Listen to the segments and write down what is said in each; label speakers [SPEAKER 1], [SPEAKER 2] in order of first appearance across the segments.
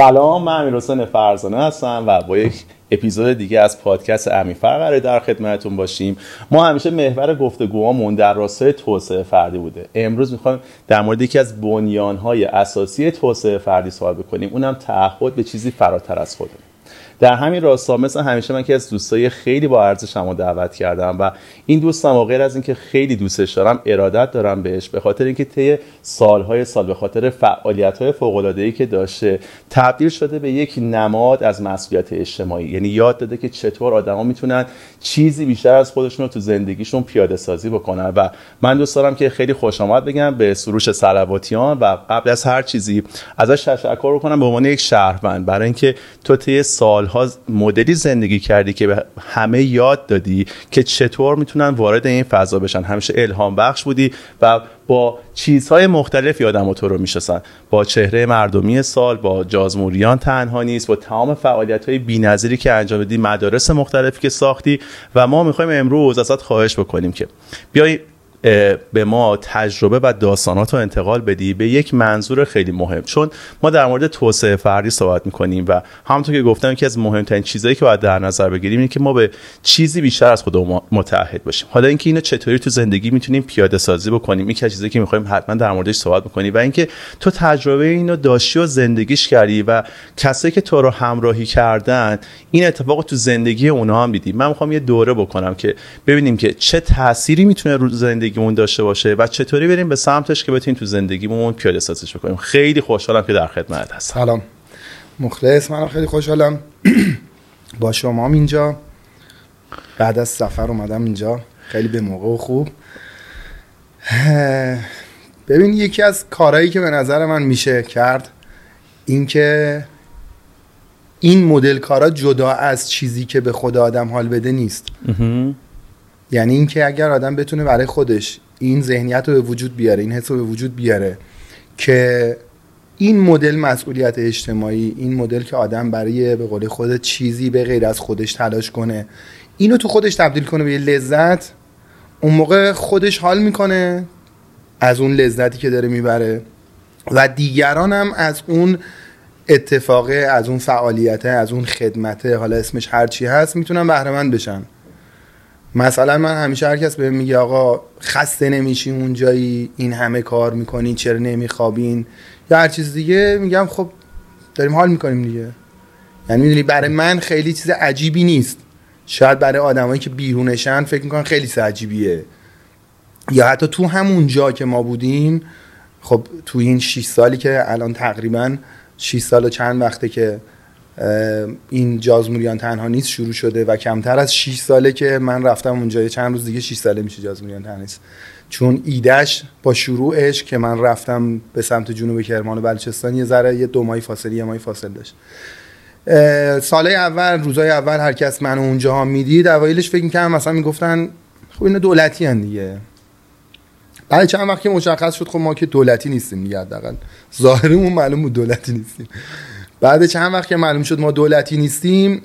[SPEAKER 1] سلام من امیر حسین فرزانه هستم و با یک اپیزود دیگه از پادکست امیفر قرار در خدمتتون باشیم. ما همیشه محور گفتگوهامون در راستای توسعه فردی بوده. امروز می‌خوایم در مورد یکی از بنیانهای اساسی توسعه فردی صحبت بکنیم. اونم تعهد به چیزی فراتر از خودمون. در همین راستا مثل همیشه من که از دوستای خیلی با ارزش شما دعوت کردم و این دوستم و از اینکه خیلی دوستش دارم ارادت دارم بهش به خاطر اینکه طی سالهای سال به خاطر فعالیت‌های فوق‌العاده‌ای که داشته تبدیل شده به یک نماد از مسئولیت اجتماعی. یعنی یاد داده که چطور آدما می‌تونن چیزی بیشتر از خودشون رو تو زندگیشون پیاده سازی بکنن. و من دوست دارم که خیلی خوش آمد بگم به سروش سلواتیان و قبل از هر چیزی ازش تشکر کنم به عنوان یک شهروند. برای اینکه تو طی سال سالها مدلی زندگی کردی که به همه یاد دادی که چطور می‌تونن وارد این فضا بشن. همیشه الهام بخش بودی و با چیزهای مختلفی آدم تو رو می‌شناسن. با چهره مردمی سال با جازموریان تنها نیست با تمام فعالیت های بی‌نظیری که انجام بدی مدارس مختلفی که ساختی و ما می‌خوایم امروز ازت خواهش بکنیم که بیای به ما تجربه و داستانات رو انتقال بدی به یک منظور خیلی مهم. چون ما در مورد توسعه فردی صحبت می‌کنیم و همونطور که گفتم که از مهمترین چیزایی که باید در نظر بگیریم اینه که ما به چیزی بیشتر از خودمون متحد باشیم. حالا اینکه اینو چطوری تو زندگی می‌تونیم پیاده سازی بکنیم این چیزی که می‌خوایم حتما در موردش صحبت بکنیم و اینکه تو تجربه اینو داشتی و زندگیش کردی و کسایی که تو رو همراهی کردن این اتفاق تو زندگی اونها هم دیدی من می‌خوام یه دوره بکنم که ببینیم که چه تأثیری می‌تونه رو زندگی زندگیمون داشته باشه و چطوری بریم به سمتش که بتونیم تو زندگیمون پیاده سازیش بکنیم. خیلی خوشحالم که در خدمت هستم.
[SPEAKER 2] سلام. مخلص منم خیلی خوشحالم. با شما اینجا. بعد از سفر اومدم اینجا. خیلی به موقع و خوب. ببین یکی از کارهایی که به نظر من میشه کرد اینکه این مدل کارا جدا از چیزی که به خود آدم حال بده نیست. یعنی اینکه اگر آدم بتونه برای خودش این ذهنیت رو به وجود بیاره این حس رو به وجود بیاره که این مدل مسئولیت اجتماعی این مدل که آدم برای به قول خود چیزی به غیر از خودش تلاش کنه اینو تو خودش تبدیل کنه به یه لذت اون موقع خودش حال می‌کنه از اون لذتی که داره می‌بره و دیگران هم از اون اتفاقه از اون فعالیته از اون خدمته حالا اسمش هرچی هست می‌تونن بهره بشن. مثلا من همیشه هر کس بهم میگه آقا خسته نمیشی اون جایی این همه کار می‌کنین چرا نمیخوابین؟ یا هر چیز دیگه میگم خب داریم حال می‌کنیم دیگه. یعنی می‌دونی برای من خیلی چیز عجیبی نیست. شاید برای آدمایی که بیرونشن فکر می‌کنن خیلی چیز عجیبیه. یا حتی تو همون جا که ما بودیم خب تو این 6 سالی که الان تقریبا 6 سال و چند وقته که این جازموریان تنها نیست شروع شده و کمتر از 6 ساله که من رفتم اونجا. چند روز دیگه 6 ساله میشه جازموریان تنها نیست. چون ایدهش با شروعش که من رفتم به سمت جنوب کرمان و بلوچستان یه ذره یه دو ماهی فاصله یه ماهی فاصله داشت. ساله اول روزای اول هر کس منو اونجا ها می‌دید اوایلش فکر می‌کردم مثلا می‌گفتن خب اینا دولتی هن دیگه. بعد چند وقت که مشخص شد خب ما که دولتی نیستیم دیگه حداقل. ظاهرمون معلوم بود دولتی نیستیم. بعد چند وقت که معلوم شد ما دولتی نیستیم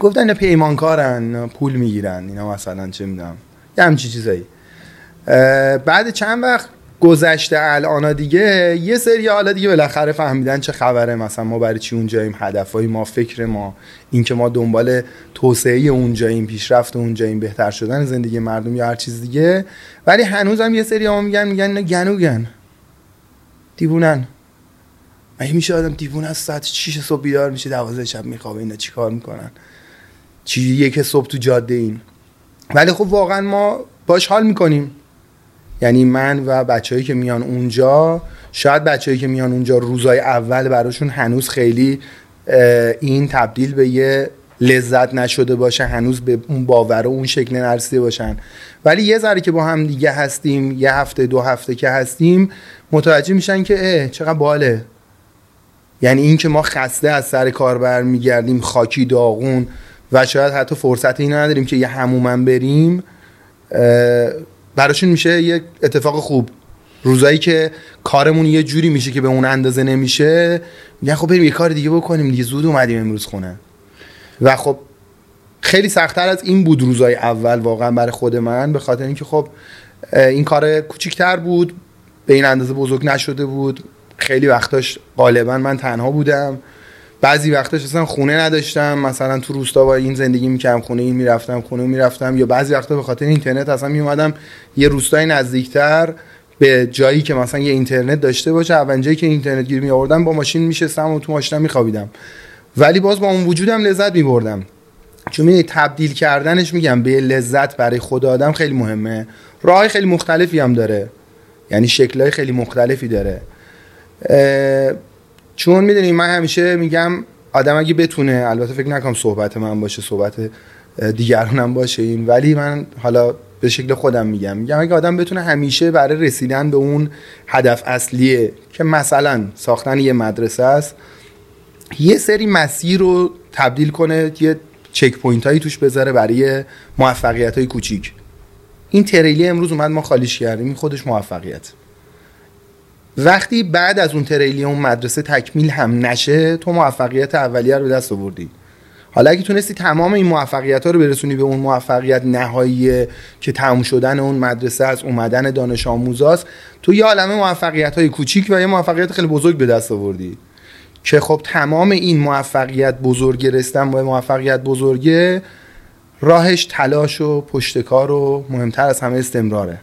[SPEAKER 2] گفتن اینا پیمانکارن پول می‌گیرن اینا مثلا چه می‌دونم یه همچی چیزایی. بعد چند وقت گذشته الان دیگه یه سری حالا دیگه بالاخره فهمیدن چه خبره مثلا ما برای چی اونجاییم هدفهای ما فکر ما اینکه ما دنبال توسعه اونجاییم پیشرفت اونجاییم بهتر شدن زندگی مردم یا هر چیز دیگه. ولی هنوزم یه سری ها میگن میگن اینا گنوگن. دیوونن. مگه میشه آدم دیوونه از ساعت 6 صبح بیدار میشه 12 شب میخوابه اینا چیکار می‌کنن؟ چی یک صبح تو جاده این. ولی خب واقعا ما باش حال می‌کنیم. یعنی من و بچههایی که میان اونجا شاید بچههایی که میان اونجا روزای اول براشون هنوز خیلی این تبدیل به یه لذت نشده باشه هنوز به اون باور و اون شکل نرسیده باشن. ولی یه ذره که با هم دیگه هستیم یه هفته دو هفته که هستیم متوجه میشن که چقدر باله. یعنی اینکه ما خسته از سر کار برمیگردیم خاکی داغون و شاید حتی فرصت این نداریم که یه همومن بریم براشون میشه؟ یه اتفاق خوب. روزایی که کارمون یه جوری میشه که به اون اندازه نمیشه میگن خب بریم یه کار دیگه بکنیم دیگه زود اومدیم امروز خونه. و خب خیلی سختتر از این بود روزای اول واقعا برای خود من به خاطر اینکه خب این کار کوچیکتر بود به این اندازه بزرگ نشده بود. خیلی وقتاش غالبا من تنها بودم. بعضی وقتاش اصلا خونه نداشتم. مثلا تو روستا با این زندگی می‌کردم خونه این می‌رفتم خونه می‌رفتم. یا بعضی وقتا به خاطر اینترنت اصلا میومدم یه روستای نزدیکتر به جایی که مثلا یه اینترنت داشته باشه. اول جایی که اینترنت گیر می آوردم با ماشین میشستم و تو ماشینم میخوابیدم. ولی باز با اون وجودم لذت میبردم. چون می تبدیل کردنش میگم به لذت برای خود آدم خیلی مهمه. راه خیلی مختلفی هم داره. یعنی شکلهای خیلی مختلفی داره. چون می‌دونی من همیشه میگم آدم اگه بتونه البته فکر نکنم صحبت من باشه صحبت دیگرانم باشه این ولی من حالا به شکل خودم میگم. میگم اگه آدم بتونه همیشه برای رسیدن به اون هدف اصلیه که مثلا ساختن یه مدرسه است یه سری مسیر رو تبدیل کنه یه checkpoint هایی توش بذاره برای موفقیت های کوچیک. این تریلی امروز اومد ما خالیش کردیم این خودش موفقیت. وقتی بعد از اون تریلی اون مدرسه تکمیل هم نشه تو موفقیت اولیه رو دست آوردی. حالا اگه تونستی تمام این موفقیت ها رو برسونی به اون موفقیت نهایی که تموم شدن اون مدرسه از اومدن دانش آموزاست تو یه عالمه موفقیت های کوچیک و یه موفقیت خیلی بزرگ به دست آوردی. که خب تمام این موفقیت بزرگ رسیدن به موفقیت بزرگه راهش تلاش و پشتکار و مهمتر از همه استمراره.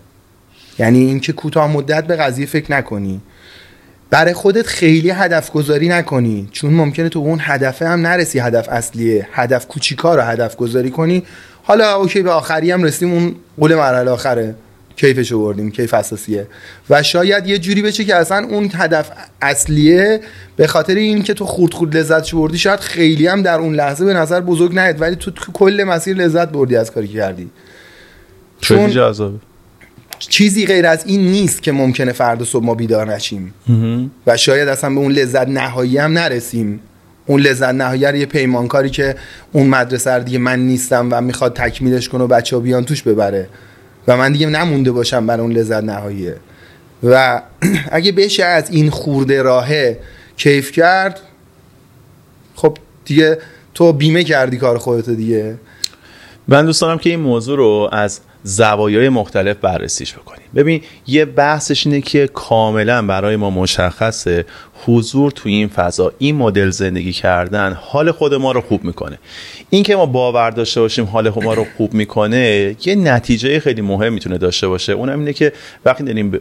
[SPEAKER 2] یعنی اینکه کوتاه مدت به قضیه فکر نکنی. برای خودت خیلی هدف گذاری نکنی. چون ممکنه تو اون هدفه هم نرسی هدف اصلیه. هدف کوچیکا رو هدف گذاری کنی. حالا اوکی به آخری هم رسیدیم اون قول مرحله آخره. کیفش بردیم کیف اساسیه. و شاید یه جوری بشه که اصلا اون هدف اصلیه به خاطر این که تو خورد خورد لذت بردی شاید خیلی هم در اون لحظه به نظر بزرگ نیاد. ولی تو کل مسیر لذت بردی از کاری کردی.
[SPEAKER 1] چون جذابه.
[SPEAKER 2] چیزی غیر از این نیست که ممکنه فردا صبح ما بیدار نشیم. و شاید اصلا به اون لذت نهایی هم نرسیم. اون لذت نهایی رو یه پیمانکاری که اون مدرسه دیگه من نیستم و می‌خواد تکمیلش کنه و بچه ها بیان توش ببره. و من دیگه نمونده باشم برای اون لذت نهاییه. و اگه بشه از این خورده راهه کیف کرد خب دیگه تو بیمه کردی کار خودت دیگه.
[SPEAKER 1] من دوست دارم که این موضوع رو از زوایای مختلف بررسیش بکنیم. ببین یه بحثش اینه که کاملا برای ما مشخصه حضور تو این فضا این مدل زندگی کردن حال خود ما رو خوب می‌کنه. این که ما باور داشته باشیم حال ما رو خوب می‌کنه یه نتیجه خیلی مهم می‌تونه داشته باشه. اونم اینه که وقتی داریم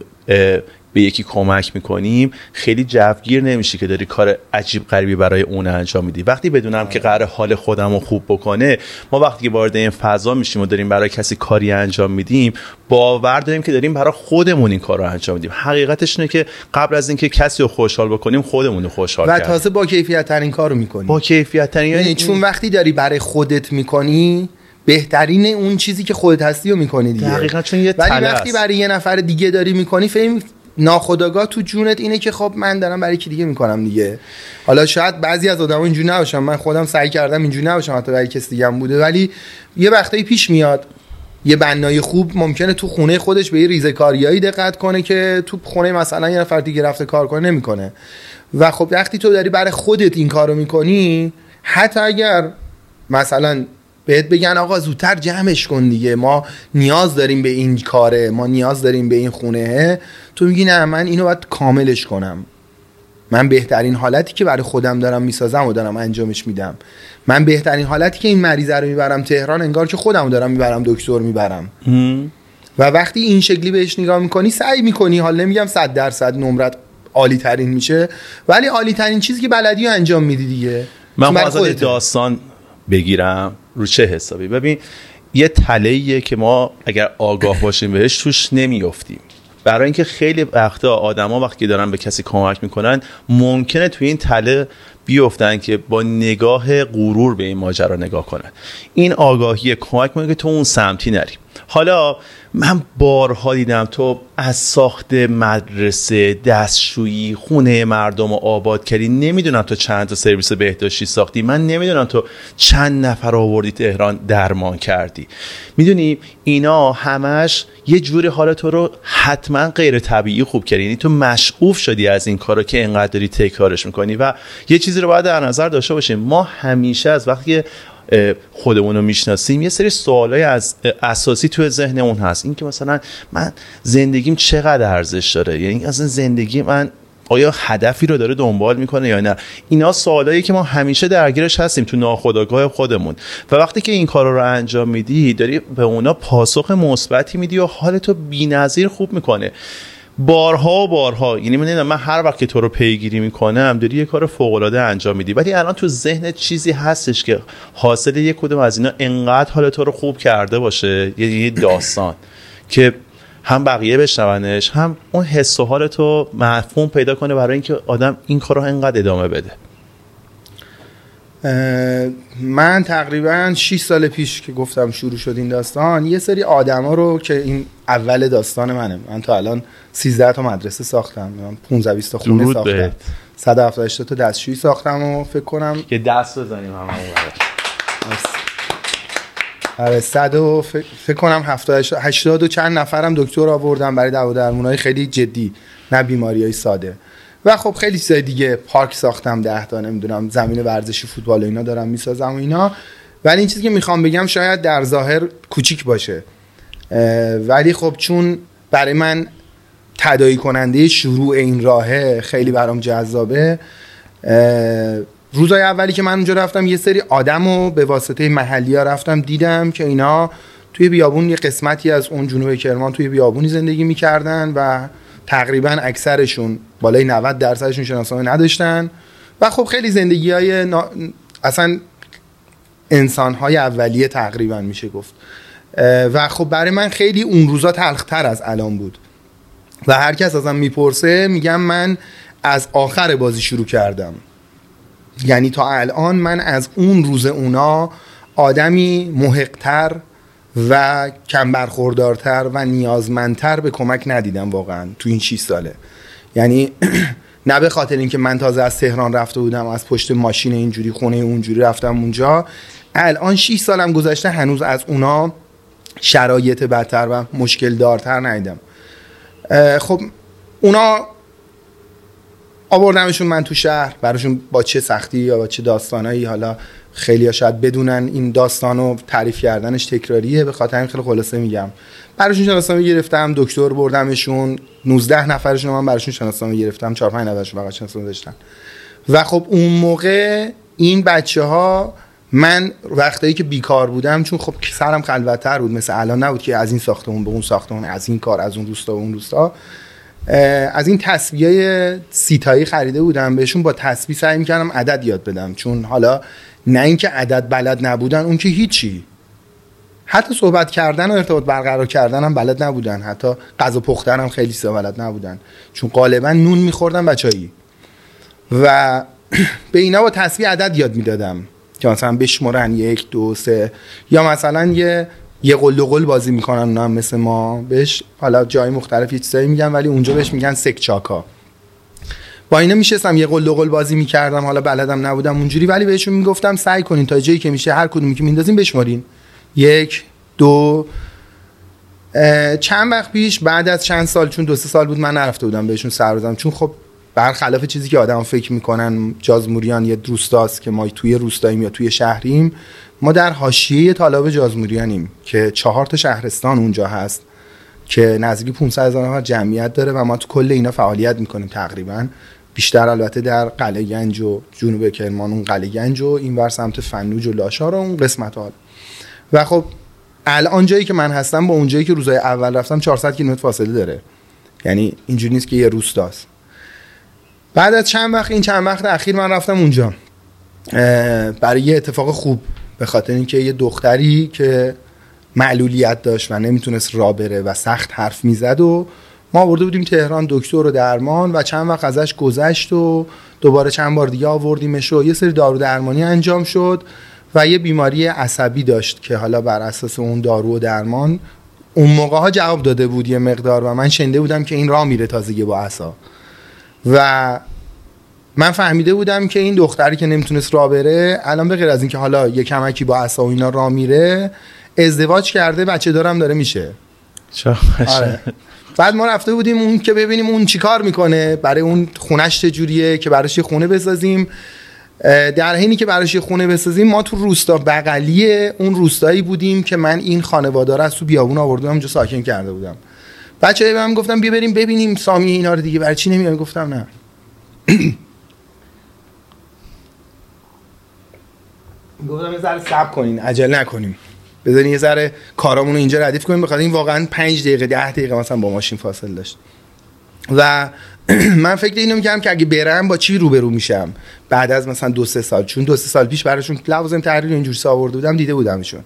[SPEAKER 1] به یکی کمک می‌کنیم خیلی جوگیر نمیشه که داری کار عجیب غریبی برای اون انجام میدی. وقتی بدونم که قرار حال خودم رو خوب بکنه ما وقتی که وارد این فضا میشیم و داریم برای کسی کاری انجام میدیم باور داریم که داریم برای خودمون این کار رو انجام میدیم. حقیقتش اینه که قبل از اینکه کسی رو خوشحال بکنیم خودمون رو خوشحال
[SPEAKER 2] و تازه با کیفیت ترین کار رو می‌کنیم
[SPEAKER 1] با کیفیت ترین
[SPEAKER 2] یعنی چون وقتی داری برای خودت می‌کنی بهترین اون چیزی که خودت هستی رو می‌کنی دیگه.
[SPEAKER 1] دقیقاً چون یه
[SPEAKER 2] ولی وقتی برای یه نفر دیگه داری می‌کنی فهم ناخداگاه تو جونت اینه که خب من دارم برای کی دیگه می‌کنم دیگه. حالا شاید بعضی از آدما اینجوری نباشن. من خودم سعی کردم اینجوری نباشم حتی برای کسی دیگه هم بوده. ولی یه وقتایی پیش میاد یه بنای خوب ممکنه تو خونه خودش به یه ریزه کاریایی دقت کنه که تو خونه مثلا یه نفر دیگه رفته کار کنه نمی‌کنه. و خب وقتی تو داری برای خودت این کارو می‌کنی حتی اگر مثلا بهت بگن آقا زودتر جمعش کن دیگه. ما نیاز داریم به این کاره ما نیاز داریم به این خونه. تو میگی نه من اینو باید کاملش کنم. من بهترین حالتی که برای خودم دارم می‌سازم و دارم انجامش میدم. من بهترین حالتی که این مریضه رو می‌برم تهران انگار که خودم دارم می‌برم دکتر می‌برم. و وقتی این شکلی بهش نگاه می‌کنی سعی می‌کنی. حالا نمیگم صد درصد نمرت عالی ترین میشه ولی عالی ترین چیزی که بلدی رو انجام میدی دیگه.
[SPEAKER 1] من داستان بگیرم. رو چه حسابی؟ ببین یه تله که ما اگر آگاه باشیم بهش توش نمیافتیم. برای اینکه خیلی وقتا آدما وقتی دارن به کسی کمک می‌کنن ممکنه توی این تله بیفتن که با نگاه غرور به این ماجرا نگاه کنن. این آگاهی کمک می‌کنه که تو اون سمتی نری. حالا من بارها دیدم تو از ساخت مدرسه دستشویی خونه مردم و آباد کردی. نمی‌دونم تو چند تا سرویس بهداشتی ساختی. من نمی‌دونم تو چند نفر آوردی تهران درمان کردی. می‌دونی اینا همش یه جوری حال تو رو حتما غیر طبیعی خوب کردی. یعنی تو مشعوف شدی از این کارو که انقدر داری تکرارش می‌کنی. و یه چیزی رو باید در نظر داشته باشیم. ما همیشه از وقتی خودمون رو می‌شناسیم. یه سری سوالای از اساسی توی ذهنمون هست. این که مثلا من زندگیم چقدر ارزش داره؟ یعنی اصلا زندگی من آیا هدفی رو داره دنبال می‌کنه یا نه؟ اینا سوالایی که ما همیشه درگیرش هستیم تو ناخودآگاه خودمون. و وقتی که این کارا رو انجام میدی داری به اونا پاسخ مثبتی میدی و حالتو بی‌نظیر خوب می‌کنه. بارها و بارها یعنی من من هر وقت که تو رو پیگیری می‌کنم داری یه کار فوق العاده انجام میدی. ولی الان تو ذهن چیزی هستش که حاصل یک کدوم از اینا انقدر حال تو رو خوب کرده باشه یه داستان که هم بقیه بشنونش هم اون حس و حال تو مفهوم پیدا کنه برای اینکه آدم این کار رو انقدر ادامه بده.
[SPEAKER 2] من تقریبا 6 سال پیش که گفتم شروع شد این داستان یه سری آدما رو که این اول داستان منه. من تا الان 13 تا مدرسه ساختم. 15 20 تا خونه ساختم. 178 تا دستشویی ساختم و فکر کنم
[SPEAKER 1] که دست بزنیم همه
[SPEAKER 2] آره. صد و فکر کنم 70 80 و چند نفرم دکتر آوردم برای دوا درمونای خیلی جدی نه بیماری های ساده. و خب خیلی چیزای دیگه پارک ساختم ده تا نمی‌دونم زمین ورزشی فوتبال اینا دارم می‌سازم و اینا. ولی این چیزی که می‌خوام بگم شاید در ظاهر کوچیک باشه. ولی خب چون برای من تدایی کننده شروع این راهه خیلی برام جذابه روزای اولی که من اونجا رفتم یه سری آدم و به واسطه محلی ها رفتم دیدم که اینا توی بیابون یه قسمتی از اون جنوب کرمان توی بیابونی زندگی می‌کردن و تقریبا اکثرشون بالای 90 درصدشون شناسنامه نداشتن. و خب خیلی زندگی های نا... اصلا انسان های اولیه تقریبا میشه گفت. و خب برای من خیلی اون روزا تلختر از الان بود. و هر کس ازم می‌پرسه میگم من از آخر بازی شروع کردم. یعنی تا الان من از اون روز اونا آدمی محقتر و کم برخوردارتر و نیازمندتر به کمک ندیدم واقعا تو این 6 ساله. یعنی نه به خاطر اینکه من تازه از تهران رفته بودم از پشت ماشین اینجوری خونه اونجوری رفتم اونجا. الان 6 سالم گذشته هنوز از اونا شرایط بدتر و مشکل دارتر ندیدم خب اونا آوردمشون من تو شهر. براشون با چه سختی یا با چه داستانایی. حالا خیلی ها شاید بدونن این داستانو تعریف کردنش تکراریه. به خاطر این خیلی خلاصه میگم. براشون شناسنامه گرفتم دکتر بردمشون. 19 نفرشون من براشون شناسنامه گرفتم. 4 5 نفرشون فقط شناسنامه داشتن. و خب اون موقع این بچه ها من وقتایی که بیکار بودم چون خب سرم خلوتتر بود. مثل الان نبود که از این ساختمون به اون ساختمون از این کار از اون روستا به اون روستا. از این تصویه سیتایی خریده بودم بهشون با تصویه سعی می‌کردم عدد یاد بدم. چون حالا نه اینکه عدد بلد نبودن اون که هیچی. حتی صحبت کردن و ارتباط برقرار کردن هم بلد نبودن. حتی غذا پختن هم خیلی سه بلد نبودن. چون غالبا نون میخوردن بچایی و به اینا با تصویه عدد یاد می‌دادم. که مثلا بشمرن یک دو سه. یا مثلا یه یه قل قل بازی می‌کنن اونا هم مثل ما. بهش حالا جای مختلف یه چیزایی میگن ولی اونجا بهش میگن سکچاکا. با اینا میشستم یه قل قل بازی می‌کردم. حالا بلدم نبودم اونجوری ولی بهشون می‌گفتم سعی کنین تا جایی که میشه هر کدومی که میندازین بشمارین. یک دو چند وقت پیش بعد از چند سال چون دو سه سال بود من نرفته بودم بهشون سر بزنم. چون خب برخلاف چیزی که آدم فکر می‌کنن جازموریان یه روستاست که ما توی روستاییم یا توی شهریم. ما در حاشیه طالب جازموریانیم که چهار تا شهرستان اونجا هست که نزدیک 500 هزار نفر جمعیت داره و ما تو کل اینا فعالیت می‌کنیم تقریبا. بیشتر البته در قلعه گنج و جنوب کرمان اون قلعه گنج و این ور سمت فنوج و لاشار و اون قسمت ها. و خب الان جایی که من هستم با اون جایی که روزای اول رفتم 400 کیلومتر فاصله داره. یعنی اینجوری نیست که یه روستاست. بعد از چند وقت این چند وقت اخیر من رفتم اونجا. برای یه اتفاق خوب. به خاطر اینکه یه دختری که معلولیت داشت و نمی‌تونست را بره و سخت حرف می‌زد و ما آورده بودیم تهران دکتر و درمان و چند وقت ازش گذشت و دوباره چند بار دیگه آوردیمش و یه سری دارو درمانی انجام شد و یه بیماری عصبی داشت که حالا بر اساس اون دارو و درمان اون موقع ها جواب داده بود یه مقدار و من شنده بودم که این راه میره تازگی با عصا. و من فهمیده بودم که این دختری که نمی‌تونست راه بره الان به غیر از اینکه حالا یه کمکی با عصا و اینا راه میره ازدواج کرده بچه دارم داره میشه. آره. بعد ما رفته بودیم اون که ببینیم اون چیکار می‌کنه برای اون خونش چجوریه که براش یه خونه بسازیم. در حینی که براش یه خونه بسازیم ما تو روستا بغلیه اون روستایی بودیم که من این خانواده رو از تو بیابون آوردم اونجا ساکن کرده بودم. بچه من گفتم بیا بریم ببینیم سامی اینا رو دیگه برای چی نمیاد گفتم نه. گفتم یه ذره صبر کنین عجل نکنیم. بذارین یه ذره کارامون رو اینجا ردیف کنیم بخاطر این واقعا 5 دقیقه 10 دقیقه مثلا با ماشین فاصله داشت. و من فکر اینو می‌کردم که اگه برم با چی روبرو میشم؟ بعد از مثلا دو سه سال چون دو سه سال پیش براشون لوازم تحریر اینجوری آورده بودم دیده بودمشون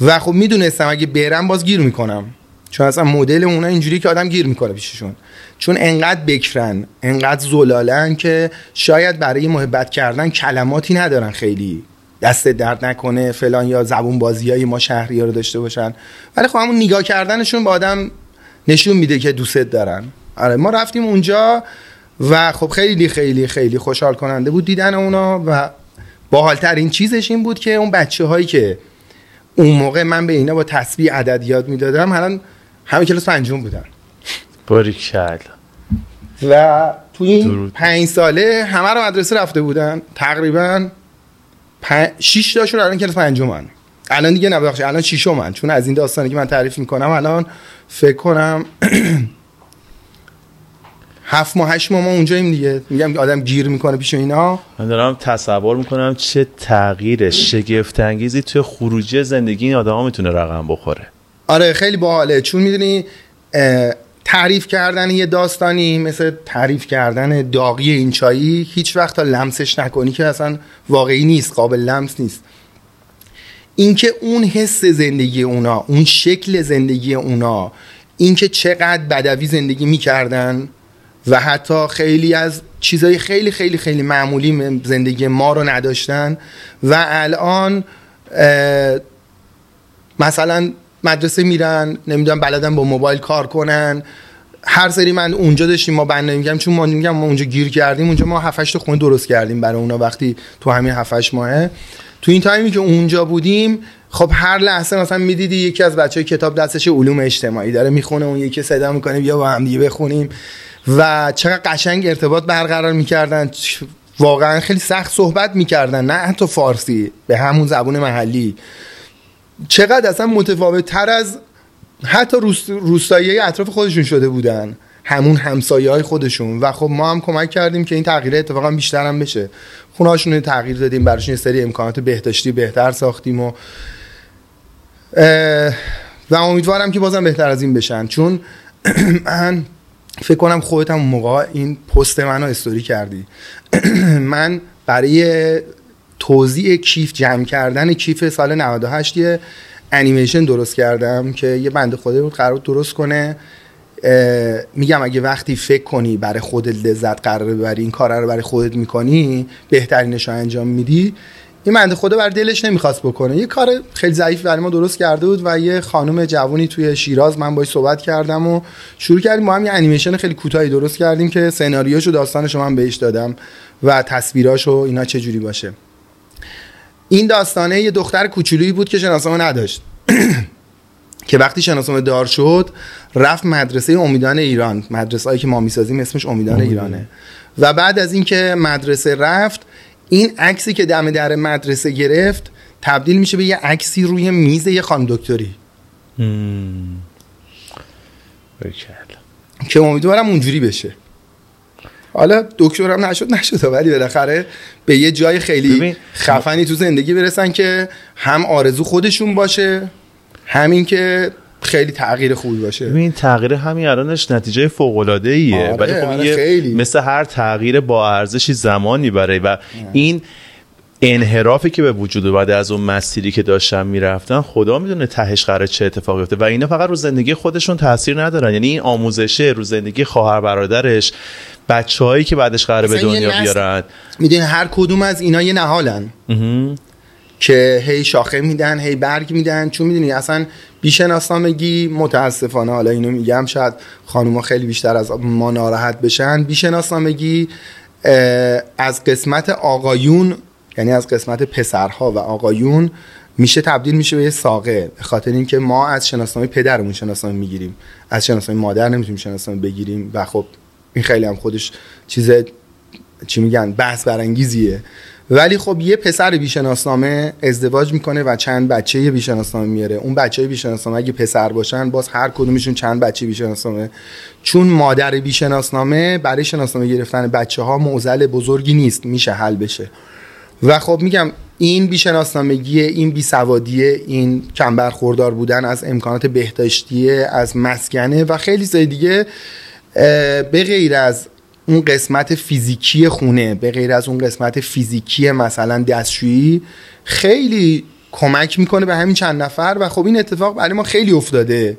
[SPEAKER 2] و خب می‌دونستم اگه برم باز گیر می‌کنم. چون اصلا مدل اونا اینجوری که آدم گیر می‌کنه پیششون. چون انقدر بکرن انقدر زلالن که شاید برای محبت کردن کلماتی ندارن خیلی. دست درد نکنه فلان یا زبون بازی ما شهری ها رو داشته باشن. ولی خب همون نگاه کردنشون با آدم نشون میده که دوست دارن. آره ما رفتیم اونجا و خب خیلی خیلی خیلی خوشحال کننده بود دیدن اونا و باحالترین چیزش این بود که اون بچه هایی که اون موقع من به اینا با تسبیح عدد یاد می‌دادم الان همه کلاس پنجم بودن.
[SPEAKER 1] باریکل
[SPEAKER 2] و تو این پنج ساله همه رو مدرسه رفته بودن تقریبا شیش تاشون الان کلاس پنجمن. الان دیگه نبخش الان شیشمن چون از این داستانی که من تعریف می‌کنم الان فکر کنم هفت ماه هشت ماه ما اونجاییم دیگه. میگم که آدم گیر می‌کنه پیش اینا.
[SPEAKER 1] من دارم تصور می‌کنم چه تغییر شگفت انگیزی توی خروجی زندگی این آدم می‌تونه رقم بخوره.
[SPEAKER 2] آره خیلی باحاله. چون می‌دونی تعریف کردن یه داستانی مثل تعریف کردن داغی این چایی هیچ وقت تا لمسش نکنی که اصلا واقعی نیست قابل لمس نیست. اینکه اون حس زندگی اونا اون شکل زندگی اونا اینکه چقدر بدوی زندگی می‌کردن و حتی خیلی از چیزای خیلی خیلی خیلی معمولی زندگی ما رو نداشتن و الان مثلا مدرسه میرن نمی‌دونم بلدن با موبایل کار کنن. هر سری من اونجا داشتیم ما بنده میگم چون ما میگم ما اونجا گیر کردیم اونجا ما 7 تا خونه درست کردیم برای اونا وقتی تو همین 7 ماهه. تو این تایمی که اونجا بودیم خب هر لحظه مثلا می‌دیدی یکی از بچه کتاب دستش علوم اجتماعی داره می‌خونه اون یکی صدا می‌کنه بیا با هم دیگه بخونیم. و چقدر قشنگ ارتباط برقرار می‌کردن. واقعا خیلی سخت صحبت می‌کردن نه حتی فارسی به همون زبون محلی. چقدر اصلا متفاوت تر از حتی روستایی اطراف خودشون شده بودن. همون همسایه های خودشون. و خب ما هم کمک کردیم که این تغییر اتفاقا بیشتر هم بشه. خونه هاشون تغییر دادیم براشون یه سری امکانات بهداشتی بهتر ساختیم و و امیدوارم که بازم بهتر از این بشن. چون من فکر کنم خودت هم موقع این پست منو استوری کردی. من برای توضیح کیف جمع کردن کیف سال 98 یه انیمیشن درست کردم که یه بنده خدا بود قرار درست کنه. میگم اگه وقتی فکر کنی برای خودت لذت قرار ببری این کار رو برای خودت می‌کنی بهترینش رو انجام میدی. این بنده خدا بر دلش نمی‌خواست بکنه. یه کار خیلی ضعیف برای ما درست کرده بود و یه خانم جوونی توی شیراز من باش صحبت کردم و شروع کردیم ما هم یه انیمیشن خیلی کوتاهی درست کردیم که سناریوش و داستانش رو من بهش دادم و تصویراش و اینا چه جوری باشه. این داستانه یه دختر کوچولویی بود که شناسنامه نداشت. که وقتی شناسنامه دار شد رفت مدرسه امیدان ایران. مدرسه هایی که ما می‌سازیم اسمش امیدان ایرانه. و بعد از اینکه مدرسه رفت این عکسی که دم در مدرسه گرفت تبدیل میشه به یه عکسی روی میز یه خانم دکتری. که امیدوارم اونجوری بشه. حالا دکترم نشد نشد. ولی بالاخره به یه جای خیلی خفنی تو زندگی برسن که هم آرزو خودشون باشه همین که خیلی تغییر خوبی باشه.
[SPEAKER 1] این تغییر همین الانش نتیجه فوق العاده ایه
[SPEAKER 2] آره، خب آره خیلی.
[SPEAKER 1] مثل هر تغییر با ارزشی زمانی برای و این انحرافی که به وجود بعد از اون مسیری که داشتن می‌رفتن خدا می‌دونه تهش قرار چه اتفاقی بیفته. و اینا فقط رو زندگی خودشون تاثیر ندارن. یعنی این آموزشه رو زندگی خواهر برادرش بچههایی که بعدش قرار به دنیا بیارن.
[SPEAKER 2] می‌دونی هر کدوم از اینا یه نهالن. که هی شاخه میدن هی برگ میدن. چون می‌دونی اصلا بیشناسنامگی متاسفانه حالا اینو میگم شاید خانوما خیلی بیشتر از ما ناراحت بشن. بیشناسنامگی از قسمت آقایون یعنی از قسمت پسرها و آقایون میشه تبدیل میشه به یه ساقه. به خاطر اینکه ما از شناسنامه پدرمون شناسنامه می‌گیریم. از شناسنامه مادر نمی‌تونیم شناسنامه بگیریم و خب این خیلی هم خودش چیز چی میگن بحث برانگیزیه. ولی خب یه پسر بیشناسنامه ازدواج می‌کنه و چند بچه بیشناسنامه میاره. اون بچه بیشناسنامه اگه پسر باشن باز هر کدومشون چند بچه بیشناسنامه. چون مادر بیشناسنامه برای شناسنامه گرفتن بچه ها موزل بزرگی نیست میشه حل بشه. و خب میگم این بیشناسنامگی این بیسوادیه این کم برخوردار بودن از امکانات بهداشتیه از مسکنه و خیلی چیزای دیگه به غیر از اون قسمت فیزیکی خونه به غیر از اون قسمت فیزیکی مثلا دستشویی خیلی کمک می‌کنه به همین چند نفر و خب این اتفاق برای ما خیلی افتاده.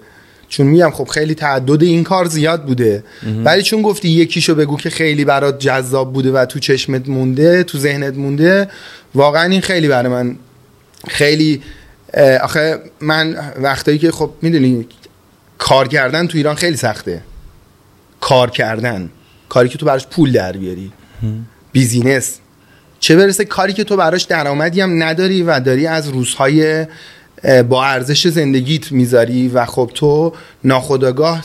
[SPEAKER 2] چون میگم خب خیلی تعدد این کار زیاد بوده. ولی چون گفتی یکیشو بگو که خیلی برات جذاب بوده و تو چشمت مونده تو ذهنت مونده واقعا این خیلی برای من خیلی آخه من وقتایی که خب می‌دونی کار کردن تو ایران خیلی سخته. کار کردن. کاری که تو براش پول در بیاری. بیزینس. چه برسه کاری که تو براش درآمدی هم نداری و داری از روزهای با ارزش زندگیت می‌ذاری و خب تو ناخداگاه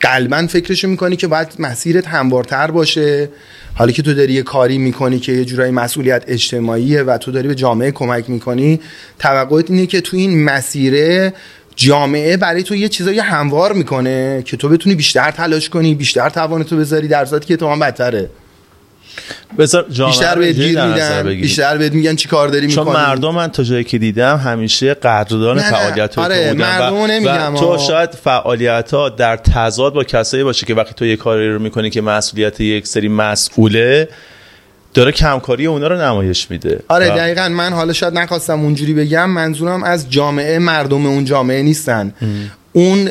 [SPEAKER 2] قلبا فکرشو می‌کنی که باید مسیرت هموارتر باشه. حالا که تو داری یه کاری می‌کنی که یه جورایی مسئولیت اجتماعیه و تو داری به جامعه کمک می‌کنی. توقعت اینه که تو این مسیره جامعه برای تو یه چیزایی هموار می‌کنه که تو بتونی بیشتر تلاش کنی بیشتر توانتو بذاری در صورتی که تو هم بدتره. بیشتر بهت گیر میدن بیشتر بهت میگن چی کار داری
[SPEAKER 1] می‌کنی. چون مردم من تا جایی که دیدم همیشه قدردان فعالیت
[SPEAKER 2] آره مردم و, نمیگم
[SPEAKER 1] و تو شاید فعالیت ها در تضاد با کسایی باشه که وقتی تو یه کاری رو می‌کنی که مسئولیت یک سری مسئوله داره کمکاری اونا رو نمایش میده.
[SPEAKER 2] آره دقیقا من حالا شاید نخواستم اونجوری بگم منظورم از جامعه مردم اون جامعه نیستن. اون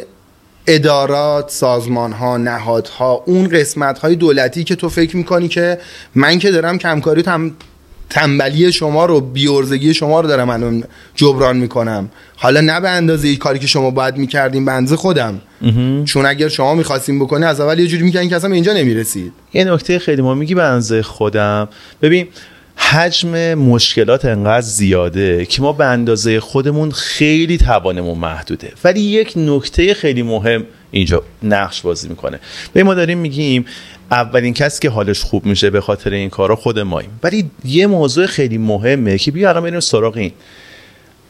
[SPEAKER 2] ادارات سازمان ها نهادها اون قسمت های دولتی که تو فکر می‌کنی که من که دارم کمکاری تم تنبلی شما رو بیورزگی شما رو دارم الان جبران می‌کنم. حالا نه به اندازه ای کاری که شما باید می‌کردیم به خودم. چون اگر شما می‌خواستیم بکنی از اول یه جوری می‌کنین که اصلا اینجا نمی‌رسید.
[SPEAKER 1] یه نکته خیلی ما میگی به خودم. ببین حجم مشکلات انقدر زیاده که ما به اندازه خودمون خیلی توانمون محدوده. ولی یک نکته خیلی مهم اینجا نقش بازی می‌کنه. به ما داریم میگیم اولین کسی که حالش خوب میشه به خاطر این کارا خود ماییم. ولی یه موضوع خیلی مهمه که بیا الان بریم سراغ این.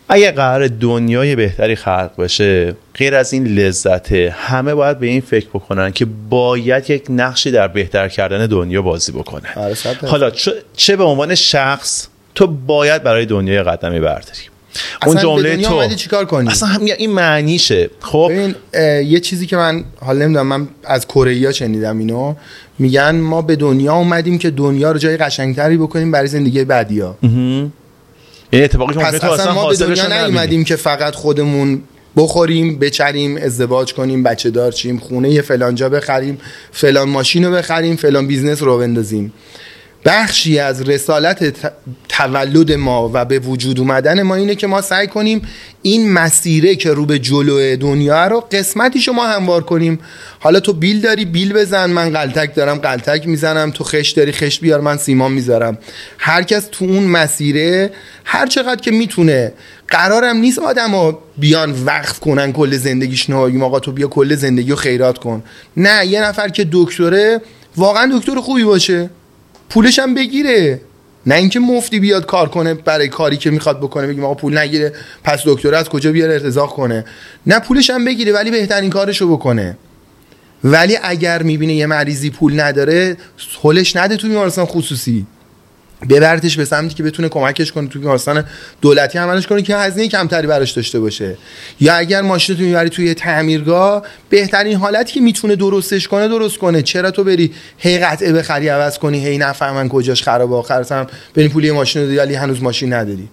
[SPEAKER 1] اگه قرار دنیای بهتری خلق بشه غیر از این لذته همه باید به این فکر بکنن که باید یک نقشی در بهتر کردن دنیا بازی بکنه
[SPEAKER 2] آره،
[SPEAKER 1] حالا چه به عنوان شخص تو باید برای دنیای قدمی برداری؟ اون جمله تو.
[SPEAKER 2] چیکار کنی؟
[SPEAKER 1] اصلا هم این معنیشه. خب؟
[SPEAKER 2] ببین یه چیزی که من حالا نمی‌دونم من از کره شنیدم اینو. میگن ما به دنیا اومدیم که دنیا رو جای قشنگتری بکنیم برای زندگی بعدیا
[SPEAKER 1] یه اتفاقی که
[SPEAKER 2] پس اصلا ما به دنیا نیومدیم که فقط خودمون بخوریم بچریم ازدواج کنیم بچه دار شیم خونه یه فلانجا بخریم فلان ماشین رو بخریم فلان business رو بندازیم. بخشی از رسالت تولد ما و به وجود اومدن ما اینه که ما سعی کنیم این مسیره که رو به جلو دنیا رو قسمتی شما هموار کنیم. حالا تو بیل داری بیل بزن من قلتک دارم قلتک می‌زنم. تو خش داری خش بیار من سیمان می‌ذارم. هر کس تو اون مسیره هر چقدر که می‌تونه قرارم نیست آدم بیان وقف کنن کل زندگیش نه آقا تو بیا کل زندگی رو خیرات کن. نه یه نفر که دکتره واقعا دکتر خوبی باشه. پولش هم بگیره. نه اینکه مفتی بیاد کار کنه برای کاری که می‌خواد بکنه بگیم آقا پول نگیره پس دکتر از کجا بیاره ارتزاق کنه. نه پولش هم بگیره ولی بهترین کارشو بکنه. ولی اگر می‌بینه یه مریضی پول نداره حلش نده تو بیمارستان خصوصی. ببرتش به سمتی که بتونه کمکش کنه توی بیمارستان دولتی عملش کنه که هزینه کمتری براش داشته باشه. یا اگر ماشین تو می‌بری توی تعمیرگاه بهترین حالتی که می‌تونه درستش کنه درست کنه. چرا تو بری هی قطعه بخری عوض کنی هی نفهمن کجاش خراب آخرتم بری پولی ماشین رو ولی هنوز ماشین نداری.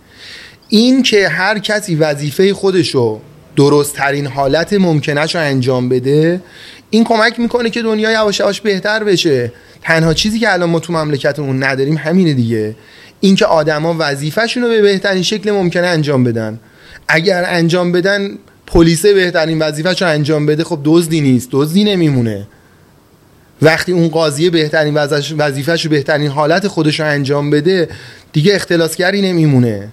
[SPEAKER 2] این که هر کسی وظیفه خودشو درست ترین حالت ممکنش رو انجام بده این کمک می‌کنه که دنیا یواش یواش بهتر بشه. تنها چیزی که الان ما تو مملکتمون نداریم همینه دیگه. اینکه آدما وظیفه‌شون رو به بهترین شکل ممکنه انجام بدن. اگر انجام بدن پلیس بهترین وظیفه‌شو انجام بده خب دزدی نیست دزدی نمیمونه. وقتی اون قاضیه بهترین وظیفه‌شو بهترین حالت خودش رو انجام بده دیگه اختلاسگری نمیمونه.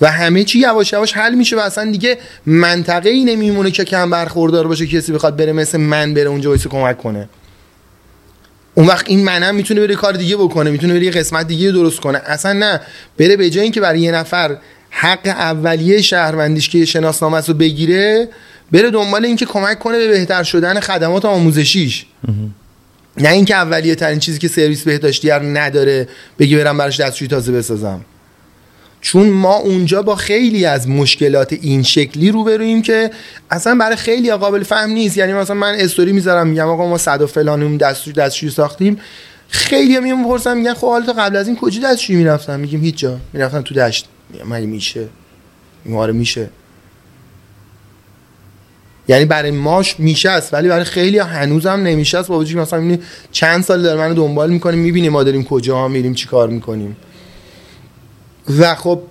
[SPEAKER 2] و همه چی یواش یواش حل میشه و اصلا دیگه منطقه ای نمیمونه که کم برخوردار باشه کسی بخواد بره مثل من بره اونجا وایس کمک کنه. اون وقت این منم می‌تونه بره کار دیگه بکنه می‌تونه بره یه قسمت دیگه درست کنه. اصلا نه بره به جای اینکه برای یه نفر حق اولیه شهروندیش که شناسنامه رو بگیره بره دنبال اینکه کمک کنه به بهتر شدن خدمات آموزشیش. نه اینکه اولیه ترین چیزی که سرویس بهداشتی نداره بگی برم براش دستشویی تازه بسازم. چون ما اونجا با خیلی از مشکلات این شکلی روبرویم که اصلا برای خیلی قابل فهم نیست. یعنی مثلا من استوری می‌ذارم میگم آقا ما صد و فلانم دستشویی دستشویی ساختیم. خیلی هم می‌پرسن میگن خب حالا قبل از این کجا دستشویی می‌رفتم میگیم هیچ جا. می‌رفتم تو دشت. مگه میشه؟ آره میشه. یعنی برای ماش میشه است ولی برای خیلی هنوز هم نمیشه است با وجودی مثلا چند سال داره منو دنبال می‌کنیم می‌بینی ما داریم کجا میریم چی کار می‌کنیم. و خب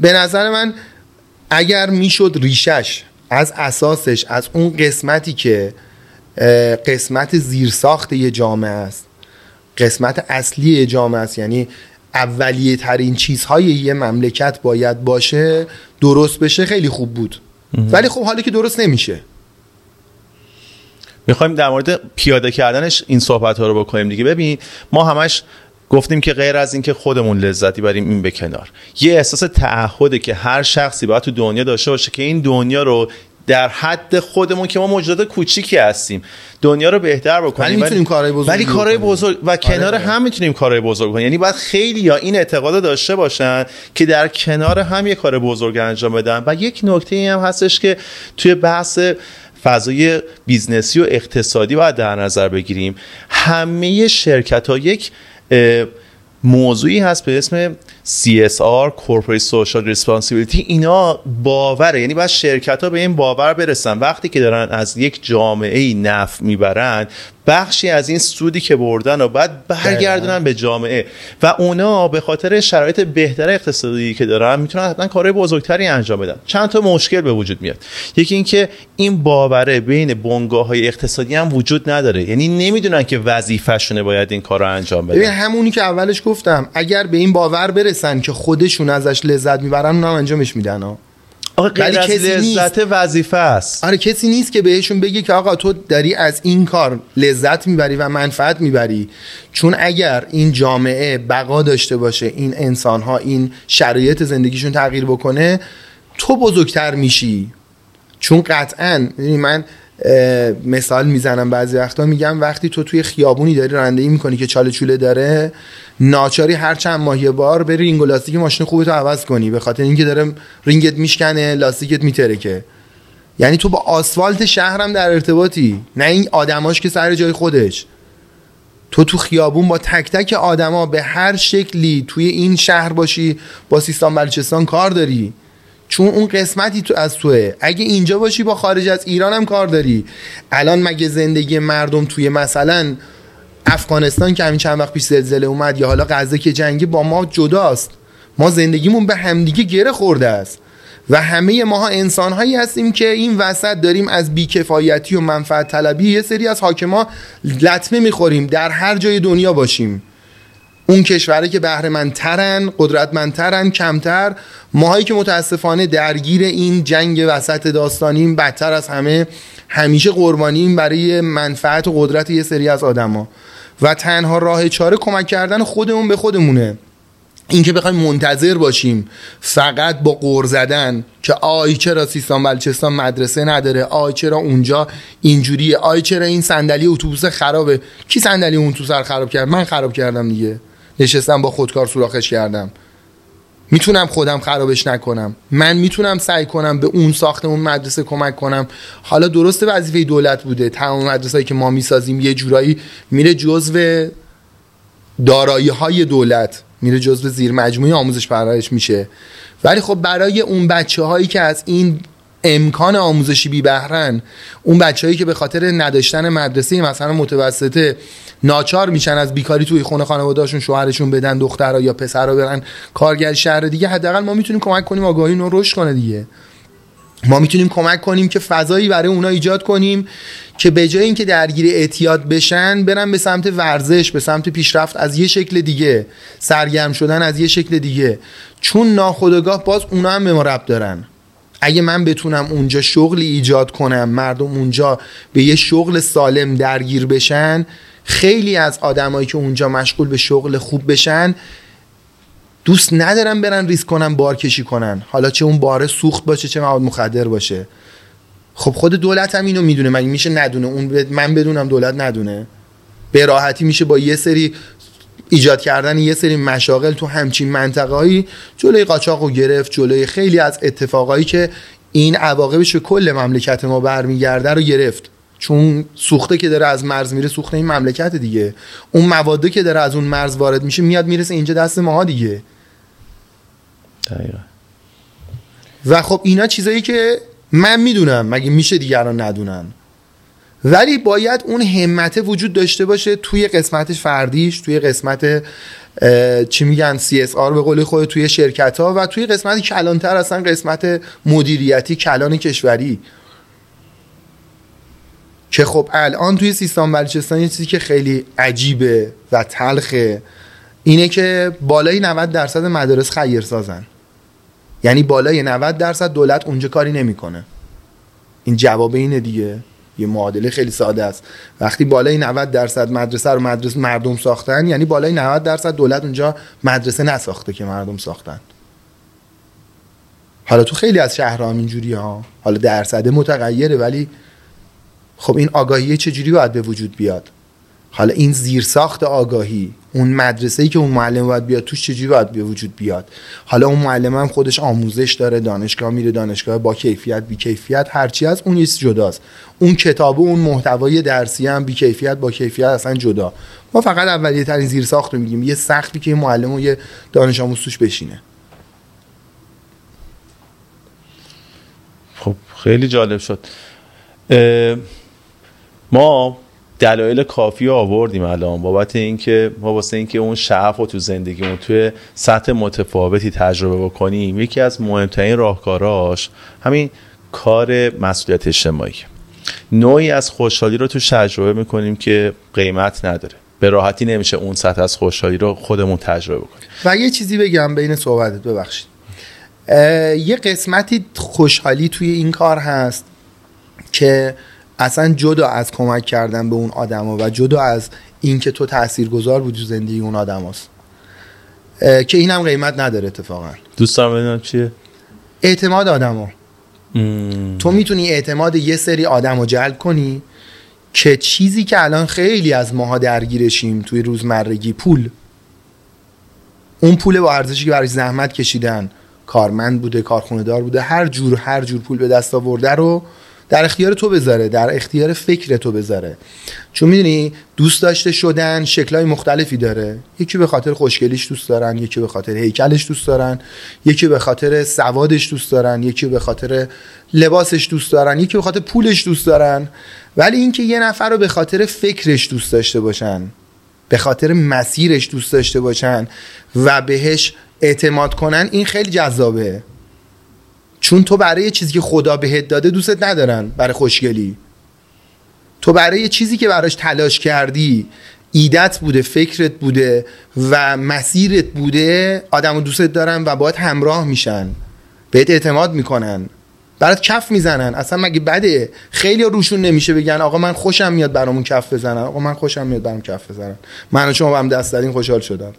[SPEAKER 2] به نظر من اگر می‌شد ریشش از اساسش از اون قسمتی که قسمت زیرساخت یه جامعه است قسمت اصلی یه جامعه است یعنی اولیه ترین چیزهای یه مملکت باید باشه درست بشه خیلی خوب بود. ولی خب حالی که درست نمیشه.
[SPEAKER 1] می‌خوایم در مورد پیاده کردنش این صحبت ها رو بکنیم دیگه. ببین ما همش گفتیم که غیر از اینکه خودمون لذتی بریم این به کنار. یه احساس تعهده که هر شخصی باید تو دنیا داشته باشه که این دنیا رو در حد خودمون که ما موجودات کوچیکی هستیم. دنیا رو بهتر بکنیم.
[SPEAKER 2] ولی می‌تونیم کارهای بزرگ
[SPEAKER 1] ولی کارهای بزرگ و کنار آره. هم می‌تونیم کارهای بزرگ کنیم یعنی باید خیلی یا این اعتقاد داشته باشن که در کنار هم یه کار بزرگ انجام بدن. و یک نکته هم هستش که توی بحث فضای business ی و اقتصادی باید در نظر بگیریم. همه شرکت ها یک موضوعی هست به اسم CSR Corporate Social Responsibility. اینا باوره. یعنی باید شرکت ها به این باور برسن. وقتی که دارن از یک جامعه نفع می‌برن بخشی از این سودی که بردن و بعد برگردونن به جامعه. و اونا به خاطر شرایط بهتر اقتصادی که دارن می‌تونن حتما کارهای بزرگتری انجام بدن. چند تا مشکل به وجود میاد. یکی اینکه این باوره بین بنگاه های اقتصادی هم وجود نداره. یعنی نمی‌دونن که وظیفه‌شونه باید این کار رو انجام بدن.
[SPEAKER 2] همونی که اولش گفتم اگر به این باور برسن که خودشون ازش لذت می‌برن اونم انجامش میدن
[SPEAKER 1] ولی کسی لذت وظیفه است.
[SPEAKER 2] آره کسی نیست که بهشون بگه که آقا تو داری از این کار لذت می‌بری و منفعت می‌بری. چون اگر این جامعه بقا داشته باشه این انسان ها این شرایط زندگیشون تغییر بکنه تو بزرگتر میشی. چون قطعا من مثال می‌زنم بعضی وقتا. میگم وقتی تو توی خیابونی داری رانندگی می‌کنی که چاله چوله داره ناچاری هر چند ماه بار بری رینگ و لاستیک ماشین خوبتو عوض کنی به خاطر اینکه داره رینگت میشکنه لاستیکت میترکه. یعنی تو با آسفالت شهرم در ارتباطی نه این آدماش که سر جای خودش. تو تو خیابون با تک تک آدما به هر شکلی توی این شهر باشی با سیستان بلوچستان کار داری. چون اون قسمتی تو از توه. اگه اینجا باشی با خارج از ایران هم کار داری. الان مگه زندگی مردم توی مثلا افغانستان که همین چند وقت پیش زلزله اومد یا حالا غزه که جنگی با ما جداست. ما زندگیمون به همدیگه گره خورده است. و همه ماها انسان هایی هستیم که این وسط داریم از بیکفایتی و منفعت طلبی یه سری از حاکما لطمه می‌خوریم. در هر جای دنیا باشیم. اون کشوره که بهرهمندترن قدرتمندترن کمتر. ماهایی که متاسفانه درگیر این جنگ وسط داستانیم بدتر از همه همیشه قربانیم برای منفعت و قدرت یه سری از آدما. و تنها راه چاره کمک کردن خودمون به خودمونه. اینکه بخوایم منتظر باشیم فقط با قور زدن که آی چرا سیستان بلوچستان مدرسه نداره؟ آی چرا اونجا اینجوریه؟ آی چرا این صندلی اتوبوس خرابه؟ کی صندلی اون تو سر خراب کرد؟ من خراب کردم دیگه. نشستم با خودکار سوراخش کردم. می‌تونم خودم خرابش نکنم. من می‌تونم سعی کنم به اون ساخت اون مدرسه کمک کنم. حالا درست وظیفه دولت بوده. تمام مدرسه که ما می‌سازیم یه جورایی میره جزو دارایی های دولت. میره جزو زیر مجموعه آموزش پرورش میشه. ولی خب برای اون بچه هایی که از این امکان آموزشی بی بهرن اون بچههایی که به خاطر نداشتن مدرسه مثلا متوسطه ناچار میشن از بیکاری توی خونه خانواده‌شون شوهرشون بدن دخترها یا پسرها برن کارگر شهر دیگه حداقل ما می‌تونیم کمک کنیم آگاهی رو رشد کنه دیگه. ما می‌تونیم کمک کنیم که فضایی برای اونا ایجاد کنیم که به جای اینکه درگیر اعتیاد بشن برن به سمت ورزش به سمت پیشرفت از یه شکل دیگه سرگرم شدن از یه شکل دیگه. چون ناخودآگاه باز اونا هم به ما رب دارن. اگه من بتونم اونجا شغلی ایجاد کنم مردم اونجا به یه شغل سالم درگیر بشن خیلی از آدمایی که اونجا مشغول به شغل خوب بشن دوست ندارن برن ریسک کنن بار کشی کنن. حالا چه اون باره سوخت باشه چه مواد مخدر باشه. خب خود دولت هم اینو می‌دونه مگه میشه ندونه؟ اون من بدونم دولت ندونه. به راحتی میشه با یه سری ایجاد کردن یه سری مشاغل تو همچین منطقه‌ای جلوی قاچاق رو گرفت جلوی خیلی از اتفاقایی که این عواقبش کل مملکت ما برمیگرده رو گرفت. چون سوخته که داره از مرز میره سوخته این مملکت دیگه. اون مواده که داره از اون مرز وارد میشه میاد می‌رسه اینجا دست ماها دیگه.
[SPEAKER 1] دقیقا.
[SPEAKER 2] و خب اینا چیزایی که من می‌دونم مگه میشه دیگران ندونن؟ ولی باید اون همت وجود داشته باشه توی قسمت فردیش توی قسمت چی میگن CSR به قول خود توی شرکت ها و توی قسمت کلانتر اصلا قسمت مدیریتی کلان کشوری. که خب الان توی سیستان بلوچستان یه چیزی که خیلی عجیبه و تلخه اینه که بالای 90 درصد مدارس خیر سازن یعنی بالای 90 درصد دولت اونجا کاری نمی‌کنه. این جواب اینه دیگه. یه معادله خیلی ساده است. وقتی بالای 90 درصد مدرسه رو مدرسه مردم ساختن یعنی بالای 90 درصد دولت اونجا مدرسه نساخته که مردم ساختن. حالا تو خیلی از شهرها اینجوری ها. حالا درصد متغیره ولی خب این آگاهی چجوری باید به وجود بیاد؟ حالا این زیرساخت آگاهی اون مدرسه‌ای که اون معلم باید بیاد توش چجوری باید به وجود بیاد؟ حالا اون معلم هم خودش آموزش داره دانشگاه میره دانشگاه با کیفیت بی کیفیت هرچی از اون یه جداست. اون کتاب و اون محتوای درسی هم بی کیفیت با کیفیت اصلا جدا. ما فقط اولیه ترین زیرساخت رو میگیم یه سختی که معلم و یه دانش آموز توش بشینه.
[SPEAKER 1] خب خیلی جالب شد. ما دلایل کافی آوردیم الان. بابت اینکه ما واسه اینکه اون شعف رو تو زندگیمون توی سطح متفاوتی تجربه بکنیم یکی از مهمترین راهکاراش همین کار مسئولیت اجتماعی نوعی از خوشحالی رو تو تجربه می‌کنیم که قیمت نداره. به راحتی نمیشه اون سطح از خوشحالی رو خودمون تجربه بکنیم.
[SPEAKER 2] و یه چیزی بگم بین صحبتت ببخشید. یه قسمتی خوشحالی توی این کار هست که اصلا جدا از کمک کردن به اون آدما و جدا از اینکه تو تاثیرگذار بودی تو زندگی اون آدم هست. که اینم قیمت نداره اتفاقا.
[SPEAKER 1] دوست دارم بدونم چیه؟
[SPEAKER 2] اعتماد آدمو تو می‌تونی اعتماد یه سری آدم رو جلب کنی که چیزی که الان خیلی از ماها درگیرشیم توی روزمرگی پول. اون پول با ارزشی که برای زحمت کشیدن کارمند بوده کارخونه دار بوده هر جور هر جور پول به دست آورده رو در اختیار تو بذاره در اختیار فکر تو بذاره. چون می‌دونی دوست داشته شدن شکلهای مختلفی داره. یکی به خاطر خوشگلیش دوست دارن یکی به خاطر هیکلش دوست دارن یکی به خاطر سوادش دوست دارن یکی به خاطر لباسش دوست دارن یکی به خاطر پولش دوست دارن. ولی اینکه یه نفر رو به خاطر فکرش دوست داشته باشن به خاطر مسیرش دوست داشته باشن و بهش اعتماد کنن این خیلی جذابه. چون تو برای چیزی که خدا بهت داده دوستت ندارن برای خوشگلی. تو برای چیزی که براش تلاش کردی ایدت بوده فکرت بوده و مسیرت بوده آدم و دوستت دارن و باید همراه میشن. بهت اعتماد می‌کنن. برات کف می‌زنن. اصلا مگه بده؟ خیلی روشون نمیشه بگن آقا من خوشم میاد برامون کف بزنن. آقا من خوشم میاد برام کف بزنن. من شما هم دست دادین خوشحال شدم.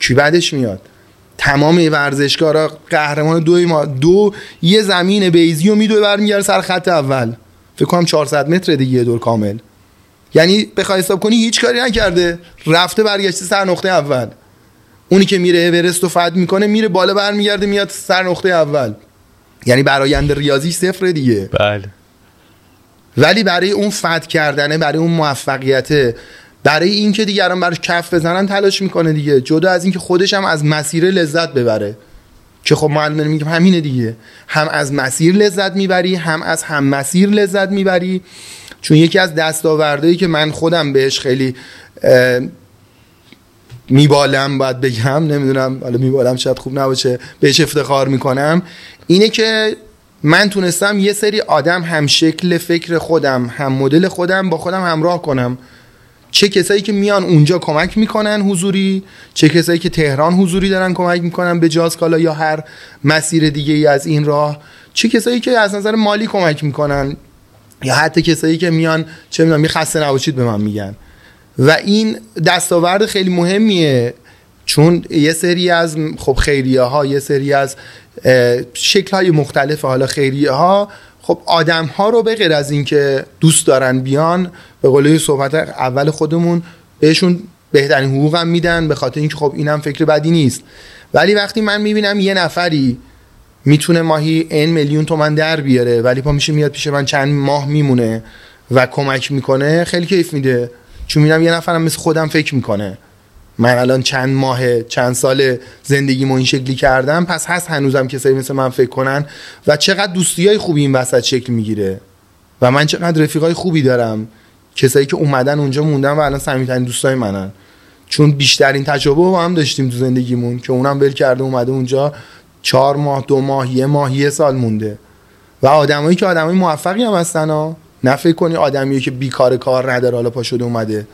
[SPEAKER 2] کی بعدش میاد؟ تمام ورزشکارا قهرمان دو ما دو یه زمین بیزی و میدوه برمیگرده سر خط اول. فکر کنم 400 متر دیگه دور کامل. یعنی بخوای حساب کنی هیچ کاری نکرده. رفته برگشته سر نقطه اول. اونی که میره اورست رو فد می‌کنه میره بالا برمیگرده میاد سر نقطه اول. یعنی برآینده ریاضی صفر دیگه.
[SPEAKER 1] بله.
[SPEAKER 2] ولی برای اون فد کردنه برای اون موفقیت برای اینکه دیگران براش کف بزنن تلاش می‌کنه دیگه. جدا از اینکه خودش هم از مسیر لذت ببره. که خب معلم میگم همینه دیگه. هم از مسیر لذت می‌بری هم از هم مسیر لذت می‌بری. چون یکی از دستاوردهایی که من خودم بهش خیلی میبالم باید بگم نمی‌دونم حالا میبالم شاید خوب نباشه بهش افتخار می‌کنم اینه که من تونستم یه سری آدم هم شکل فکر خودم هم مدل خودم با خودم همراه کنم. چه کسایی که میان اونجا کمک می‌کنن حضوری چه کسایی که تهران حضوری دارن کمک می‌کنن به جازکالا یا هر مسیر دیگه ای از این راه چه کسایی که از نظر مالی کمک می‌کنن یا حتی کسایی که میان چه می‌دونم می خسته نباشید به من میگن. و این دستاورد خیلی مهمیه چون یه سری از خب خیریه ها یه سری از شکل های مختلف حالا خیریه ها خب آدم ها رو به غیر از اینکه دوست دارن بیان به قول صحبت اول خودمون بهشون بهترین حقوق هم میدن به خاطر اینکه خب اینم فکر بدی نیست. ولی وقتی من می‌بینم یه نفری می‌تونه ماهی این میلیون تومن در بیاره ولی پا میشه میاد پیش من چند ماه میمونه و کمک می‌کنه خیلی کیف میده. چون می‌بینم یه نفرم مثل خودم فکر می‌کنه. من الان چند ماه چند سال زندگیمو این شکلی کردم پس هست هنوزم کسایی مثل من فکر کنن و چقدر دوستی های خوبی این وسط شکل می‌گیره. و من چقدر رفیقای خوبی دارم. کسایی که اومدن اونجا موندن و الان صمیمیترین دوستای منن. چون بیشترین تجربه با هم داشتیم تو زندگیمون که اونم ول کرده اومده اونجا چهار ماه دو ماه یه ماه یه سال مونده. و آدمایی که آدمای موفقی هم هستن ها. نه فکر کنی آدمیه که بیکار کار نداره حالا پا شده اومده.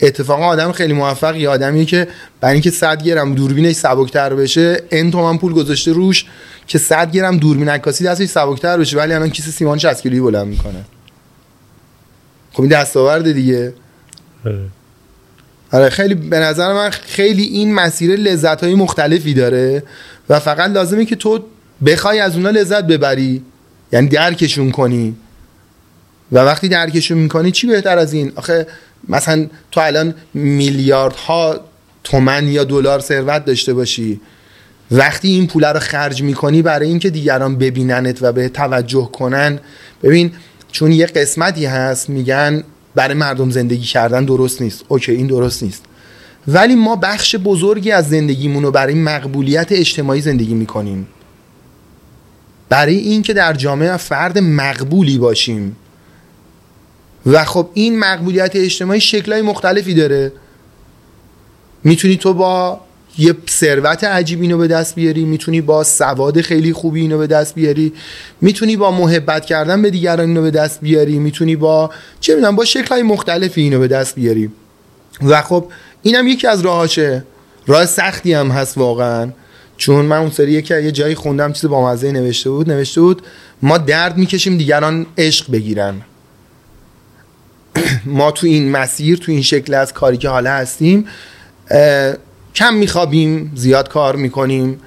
[SPEAKER 2] اتفاقا آدم خیلی موفقی. آدمیه که برای اینکه 100 گرم دوربینش سبکتر بشه ان تومن پول گذاشته روش که 100 گرم دوربین عکاسی دستش سبکتر بشه ولی الان کیسه سیمان 60 کیلویی بلند می‌کنه. خب این دستاورد دیگه. آره خیلی به نظر من خیلی این مسیر لذت های مختلفی داره و فقط لازمه که تو بخوای از اونا لذت ببری. یعنی درکشون کنی. و وقتی درکشون می‌کنی چی بهتر از این؟ آخه مثلا تو الان میلیاردها تومن یا دلار ثروت داشته باشی. وقتی این پول رو خرج می‌کنی برای اینکه دیگران ببیننت و به توجه کنن ببین چون یه قسمتی هست میگن برای مردم زندگی کردن درست نیست. اوکی این درست نیست. ولی ما بخش بزرگی از زندگیمون رو برای مقبولیت اجتماعی زندگی می‌کنیم. برای اینکه در جامعه فرد مقبولی باشیم. و خب این مقبولیت اجتماعی شکلهای مختلفی داره. می‌تونی تو با یه ثروت عجیب اینو به دست بیاری می‌تونی با سواد خیلی خوبی اینو به دست بیاری می‌تونی با محبت کردن به دیگران اینو به دست بیاری می‌تونی با چه می‌دونم با شکلهای مختلفی اینو به دست بیاری. و خب اینم یکی از راهاشه. راه سختی هم هست واقعا. چون من اون سری که یه جایی خوندم چیز با مزه نوشته بود نوشته بود ما درد می‌کشیم دیگران عشق بگیرن. ما تو این مسیر تو این شکل از کاری که حالا هستیم کم میخوابیم زیاد کار می‌کنیم.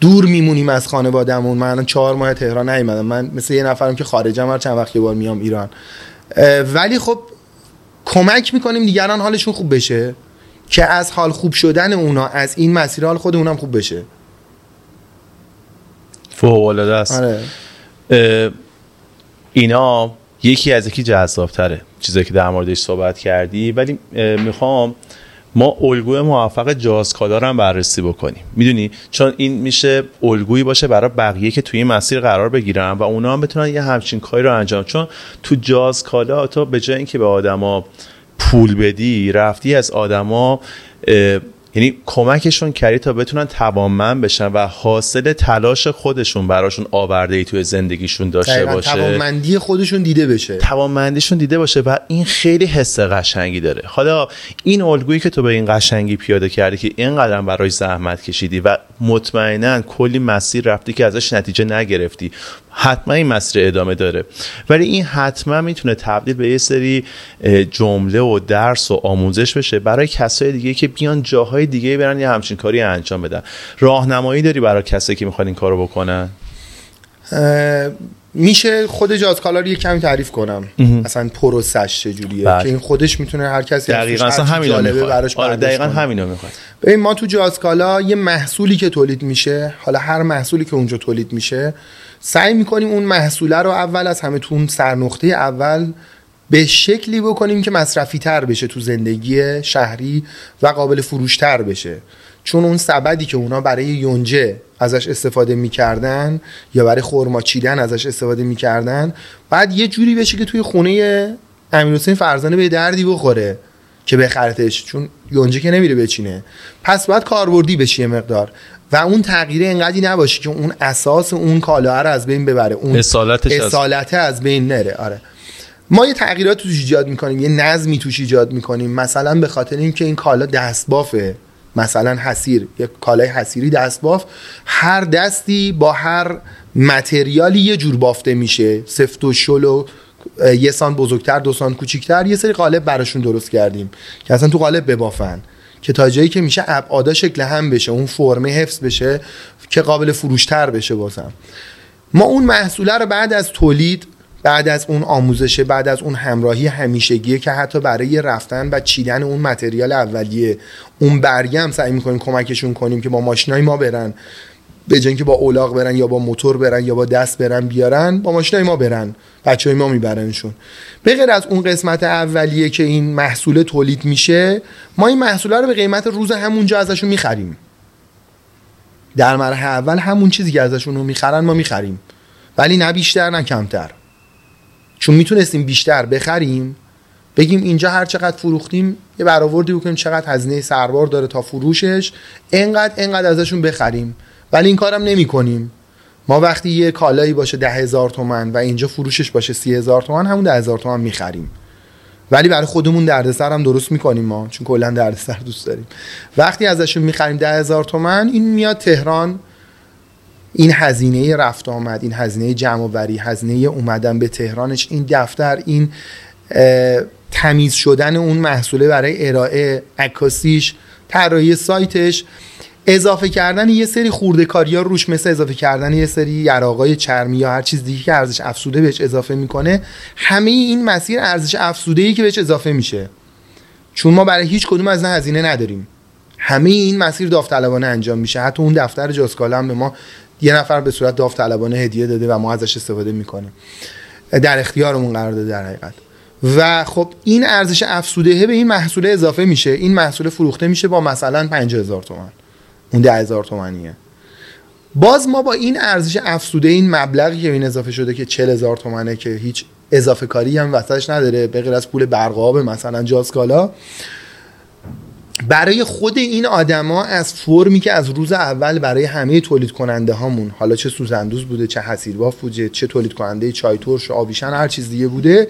[SPEAKER 2] دور میمونیم از خانوادهمون. من الان چهار ماه تهران نیومدم. من مثل یه نفرم که خارجم هر چند وقت یه بار میام ایران. ولی خب کمک می‌کنیم دیگران حالشون خوب بشه. که از حال خوب شدن اونا از این مسیر حال خود اونم خوب بشه.
[SPEAKER 1] فوق العاده است. آره. اینا یکی از یکی جذابتره چیزایی که در موردش صحبت کردی. ولی می‌خوام ما الگوی موفق جازکالا رو هم بررسی بکنیم. می‌دونی؟ چون این میشه الگویی باشه برای بقیه که توی این مسیر قرار بگیرن و اونا هم بتونن یه همچین کاری رو انجام چون تو جازکالا تو به جای اینکه به آدما پول بدی رفتی از آدما یعنی کمکشون کردی تا بتونن توانمند بشن و حاصل تلاش خودشون براشون آورده ای توی زندگیشون داشته باشه.
[SPEAKER 2] توانمندی خودشون دیده بشه.
[SPEAKER 1] توانمندیشون دیده باشه و این خیلی حس قشنگی داره. حالا این الگویی که تو به این قشنگی پیاده کردی که اینقدر برای زحمت کشیدی و مطمئنا کلی مسیر رفتی که ازش نتیجه نگرفتی. حتما این مسیر ادامه داره. ولی این حتما می‌تونه تبدیل به یه سری جمله و درس و آموزش بشه برای کسای دیگه که بیان جاهای دیگه برن یه همچین کاری انجام بدن. راهنمایی داری برای کسایی که می‌خوان این کارو بکنن؟
[SPEAKER 2] میشه خود جاز کالا رو یه کمی تعریف کنم. مثلا پروسش چجوریه؟ بله. که این خودش می‌تونه هر کسی
[SPEAKER 1] دقیقاً اصلا همین براش آره دقیقاً همینو می‌خواد.
[SPEAKER 2] ببین ما تو جاز کالا یه محصولی که تولید میشه حالا هر محصولی که اونجا تولید میشه سعی می‌کنیم اون محصوله رو اول از همه تو اون سرنقطه اول به شکلی بکنیم که مصرفی تر بشه تو زندگی شهری و قابل فروشتر بشه. چون اون سبدی که اونا برای یونجه ازش استفاده می‌کردن یا برای خورما چیدن ازش استفاده می‌کردن بعد یه جوری بشه که توی خونه امیر حسین فرزانه به دردی بخوره که بخرتش چون یونجه که نمیره بچینه. پس باید کاربردی بشه یه مقدار. و اون تغییره انقدی نباشه که اون اساس اون کالاه رو از بین ببره اون اصالته از بین نره. آره. ما یه تغییرات توش ایجاد می‌کنیم یه نظمی توش ایجاد می‌کنیم. مثلا به خاطر اینکه این کالا دستبافه. مثلا حسیر یک کالای حسیری دست باف هر دستی با هر متریالی یه جور بافته میشه. سفت و شل و یه سان بزرگتر دو سان کوچیکتر یه سری قالب براشون درست کردیم که اصلا تو قالب ببافن. که تا جایی که میشه ابعادا شکل هم بشه اون فرمه حفظ بشه که قابل فروشتر بشه بازم. ما اون محصوله رو بعد از تولید بعد از اون آموزشه بعد از اون همراهی همیشگیه که حتی برای رفتن و چیدن اون متریال اولیه. اون برگم سعی می‌کنیم کمکشون کنیم که با ماشینای ما برن. به که با اولاغ برن یا با موتور برن یا با دست برن بیارن با ماشینای ما برن. بچه های ما میبرنشون. به غیر از اون قسمت اولیه که این محصول تولید میشه ما این محصول رو به قیمت روز همونجا ازشون می‌خریم. در مرحله اول همون چیزی که ازشون رو می‌خرن ما می‌خریم. ولی نه بیشتر نه کمتر. چون می‌تونستیم بیشتر بخریم بگیم اینجا هر چقدر فروختیم یه برآوردی بکنیم چقدر هزینه سربار داره تا فروشش انقدر انقدر ازشون بخریم. ولی این کارم نمی کنیم ما وقتی یه کالایی باشه ده هزار تومن و اینجا فروشش باشه سی هزار تومن همون ده هزار تومن می‌خریم. ولی برای خودمون دردسر هم درست می‌کنیم ما چون کلا دردسر دوست داریم. وقتی ازشون می‌خریم ده هزار تومن این میاد تهران این هزینه رفت آمد این هزینه جمع و بری هزینه اومدن به تهرانش این دفتر این تمیز شدن اون محصوله برای ارائه عکاسیش طراحی سایتش اضافه کردن یه سری خورده کاری ها روش مثل اضافه کردن یه سری یراقای چرمی یا هر چیز دیگه که ارزش افسوده بهش اضافه می‌کنه. همه این مسیر ارزش افسوده ای که بهش اضافه میشه. چون ما برای هیچ کدوم از نه هزینه نداریم. همه این مسیر داوطلبانه انجام میشه. حتی اون دفتر جاسکالا هم به ما یه نفر به صورت داوطلبانه هدیه داده و ما ازش استفاده می‌کنیم. در اختیارمون قرار داده در حقیقت. و خب این ارزش افسوده به این محصول اضافه میشه. این محصول فروخته میشه با مثلا 5000 تومان. اون ده هزار تومنیه باز ما با این ارزش افسوده این مبلغی که این اضافه شده که چل هزار تومنه که هیچ اضافه کاری هم وسطش نداره به غیر از پول برقاب مثلا جاسکالا برای خود این آدما از فرمی که از روز اول برای همه تولید کننده هامون حالا چه سوزندوز بوده چه حسیرباف بوده چه تولید کننده چای ترش آبیشن هر چیز دیگه بوده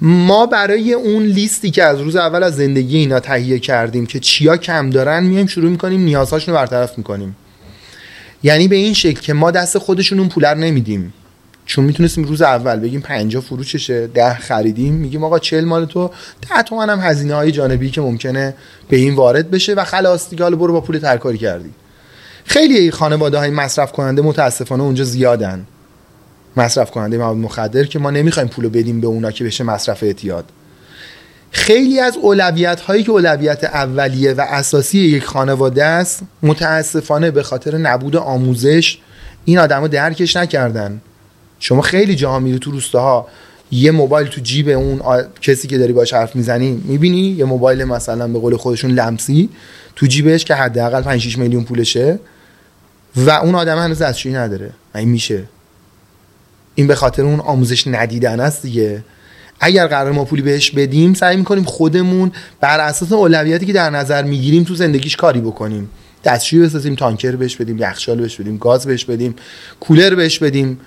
[SPEAKER 2] ما برای اون لیستی که از روز اول از زندگی اینا تهیه کردیم که چیا کم دارن میایم شروع می‌کنیم نیازهاشون رو برطرف می‌کنیم. یعنی به این شکل که ما دست خودشون اون پولر نمیدیم. چون می‌تونستیم روز اول بگیم 50 فروششه ده خریدیم میگیم آقا 40 مال تو 10 تومن هم هزینه های جانبی که ممکنه به این وارد بشه و خلاص دیگه حالا برو با پول ترکاری کردی. خیلی خانواده های مصرف کننده متاسفانه اونجا زیادن. مصرف کننده مواد مخدر که ما نمی‌خوایم پولو بدیم به اونا که بشه مصرف اعتیاد. خیلی از اولویت هایی که اولویت اولیه و اساسی یک خانواده است متاسفانه به خاطر نبود آموزش این آدما درکش نکردن. شما خیلی جاها میری تو روستاها یه موبایل تو جیب اون کسی که داری باش حرف می‌زنی می‌بینی؟ یه موبایل مثلا به قول خودشون لمسی تو جیبش که حداقل 5 6 میلیون پولشه و اون آدم هنوز دستشویی نداره. این میشه. این به خاطر اون آموزش ندیدن است دیگه. اگر قرار ما پولی بهش بدیم سعی می‌کنیم خودمون بر اساس اولویتی که در نظر می‌گیریم تو زندگیش کاری بکنیم. دستشویی بسازیم تانکر بهش بدیم یخچال بهش بدیم گاز بهش بدیم کولر بهش بدیم.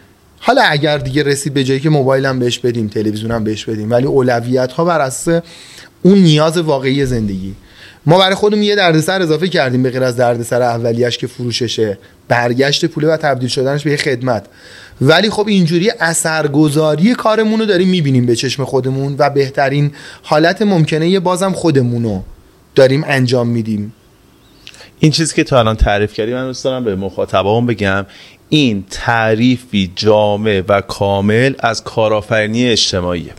[SPEAKER 2] حالا اگر دیگه رسید به جایی که موبایل هم بهش بدیم تلویزیون هم بهش بدیم ولی اولویت ها بر اساس اون نیاز واقعی زندگی. ما برای خودمون یه دردسر اضافه کردیم به غیر از دردسر اولیش که فروششه برگشت پوله و تبدیل شدنش به یه خدمت. ولی خب اینجوری اثرگذاری کارمون رو داریم می‌بینیم به چشم خودمون و بهترین حالت ممکنه یه بازم خودمون داریم انجام میدیم.
[SPEAKER 1] این چیزی که تو الان تعریف کردی من دوست دارم به مخاطبان بگم این تعریفی جامع و کامل از کارآفرینی اجتماعیه.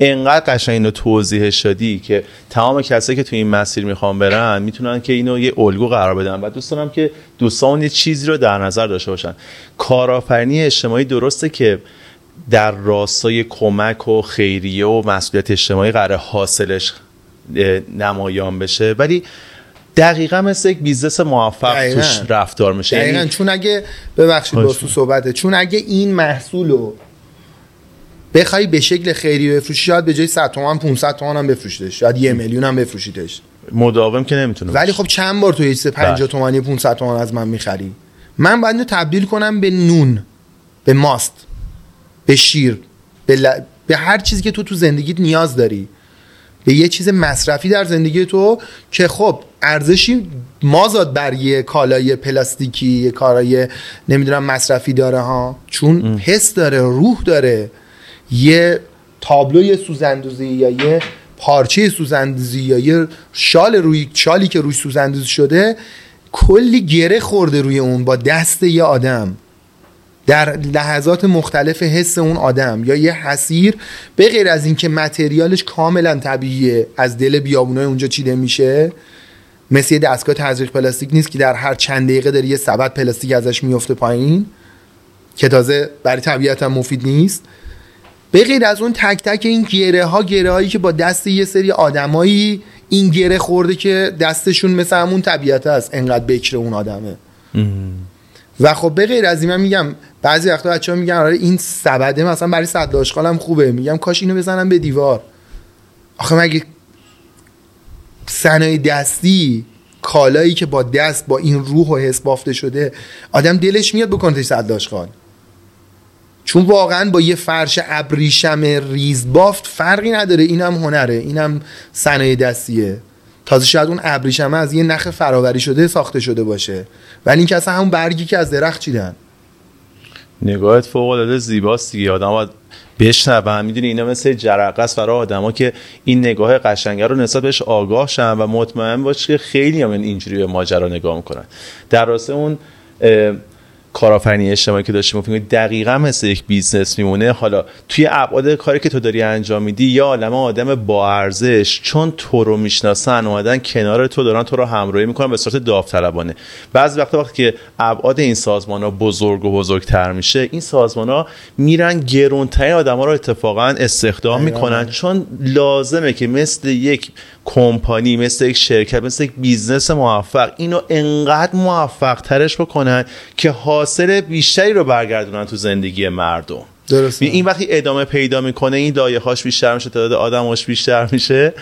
[SPEAKER 1] انقدر قشنگ اینو توضیح دادی که تمام کسایی که تو این مسیر می‌خوان برن می‌تونن که اینو یه الگو قرار بدن. و دوست دارم که دوستان یه چیزی رو در نظر داشته باشن. کارآفرینی اجتماعی درسته که در راستای کمک و خیریه و مسئولیت اجتماعی قرار حاصلش نمایان بشه ولی دقیقا مثل یک business موفق توش رفتار میشه.
[SPEAKER 2] دقیقا. یعنی چون اگه ببخشید با تو صحبته چون اگه این محصول رو بخوای به شکل خیری بفروشی شاید به جای 100 تومن 500 تومن هم بفروشیدش. شاید یه میلیون هم بفروشیدش.
[SPEAKER 1] مداوم که نمی‌تونه
[SPEAKER 2] ولی خب چند بار تو یه 50 تومانی 500 تومن از من می‌خری؟ من باید اینو تبدیل کنم به نون به ماست به شیر به, ل... به هر چیزی که تو تو زندگیت نیاز داری. به یه چیز مصرفی در زندگی تو که خب ارزشی مازاد بر یه کالای پلاستیکی یه کارای نمی‌دونم مصرفی داره ها. چون حس داره روح داره. یه تابلوی سوزندوزی یا یه پارچه سوزندوزی یا یه شال روی شالی که روی سوزندوزی شده کلی گره خورده روی اون با دست یه آدم. در لحظات مختلف حس اون آدم یا یه حسیر به غیر از اینکه متریالش کاملا طبیعیه از دل بیابونای اونجا چیده میشه مثل یه دستگاه تزریق پلاستیک نیست که در هر چند دقیقه داره یه سبد پلاستیک ازش میفته پایین که تازه برای طبیعت هم مفید نیست. به غیر از اون تک تک این گره ها گره هایی که با دست یه سری آدمایی این گره خورده که دستشون مثل همون طبیعت هست انقدر بکر اون آدمه. و خب به غیر از این من میگم بعضی وقتا بچه‌ها میگن آره این سبده مثلا برای صد هم خوبه. میگم کاش اینو بزنم به دیوار. آخه مگه صنایع دستی کالایی که با دست با این روح و حس بافته شده آدم دلش میاد بکنه صد خان چون واقعا با یه فرش ابریشم ریز بافت فرقی نداره. اینم هنره اینم صنایع دستیه. تازه شاید اون ابریشمه از یه نخ فراوری شده ساخته شده باشه. ولی این که اصلا همون برگی که از درخت چیدن.
[SPEAKER 1] نگاهت فوق العاده زیباست دیگه. آدم باید بشنون می‌دونی اینا مثل جرقه است برای آدما که این نگاه قشنگه رو نسبت بهش آگاه شن و مطمئن باش که خیلی هم اینجوری به ماجرا نگاه می‌کنن. در راستای اون کارآفرینی اجتماعی که داشتیم گفتیم دقیقا مثل یک business میمونه حالا توی ابعاد کاری که تو داری انجام میدی یه عالم آدم با ارزش چون تو رو می‌شناسن اومدن کنار تو دارن تو رو همراهی می‌کنن به صورت داوطلبانه. بعضی وقتا وقتی که ابعاد این سازمان ها بزرگ و بزرگتر میشه این سازمان ها میرن گرونترین آدما رو اتفاقا استخدام می‌کنن. چون لازمه که مثل یک کمپانی مثل یک شرکت مثل یک business موفق. اینو انقدر موفق ترش بکنن که حاصل بیشتری رو برگردونن تو زندگی مردم.
[SPEAKER 2] درسته.
[SPEAKER 1] این وقتی ادامه پیدا می‌کنه این دایره هاش بیشتر میشه تعداد آدماش بیشتر میشه.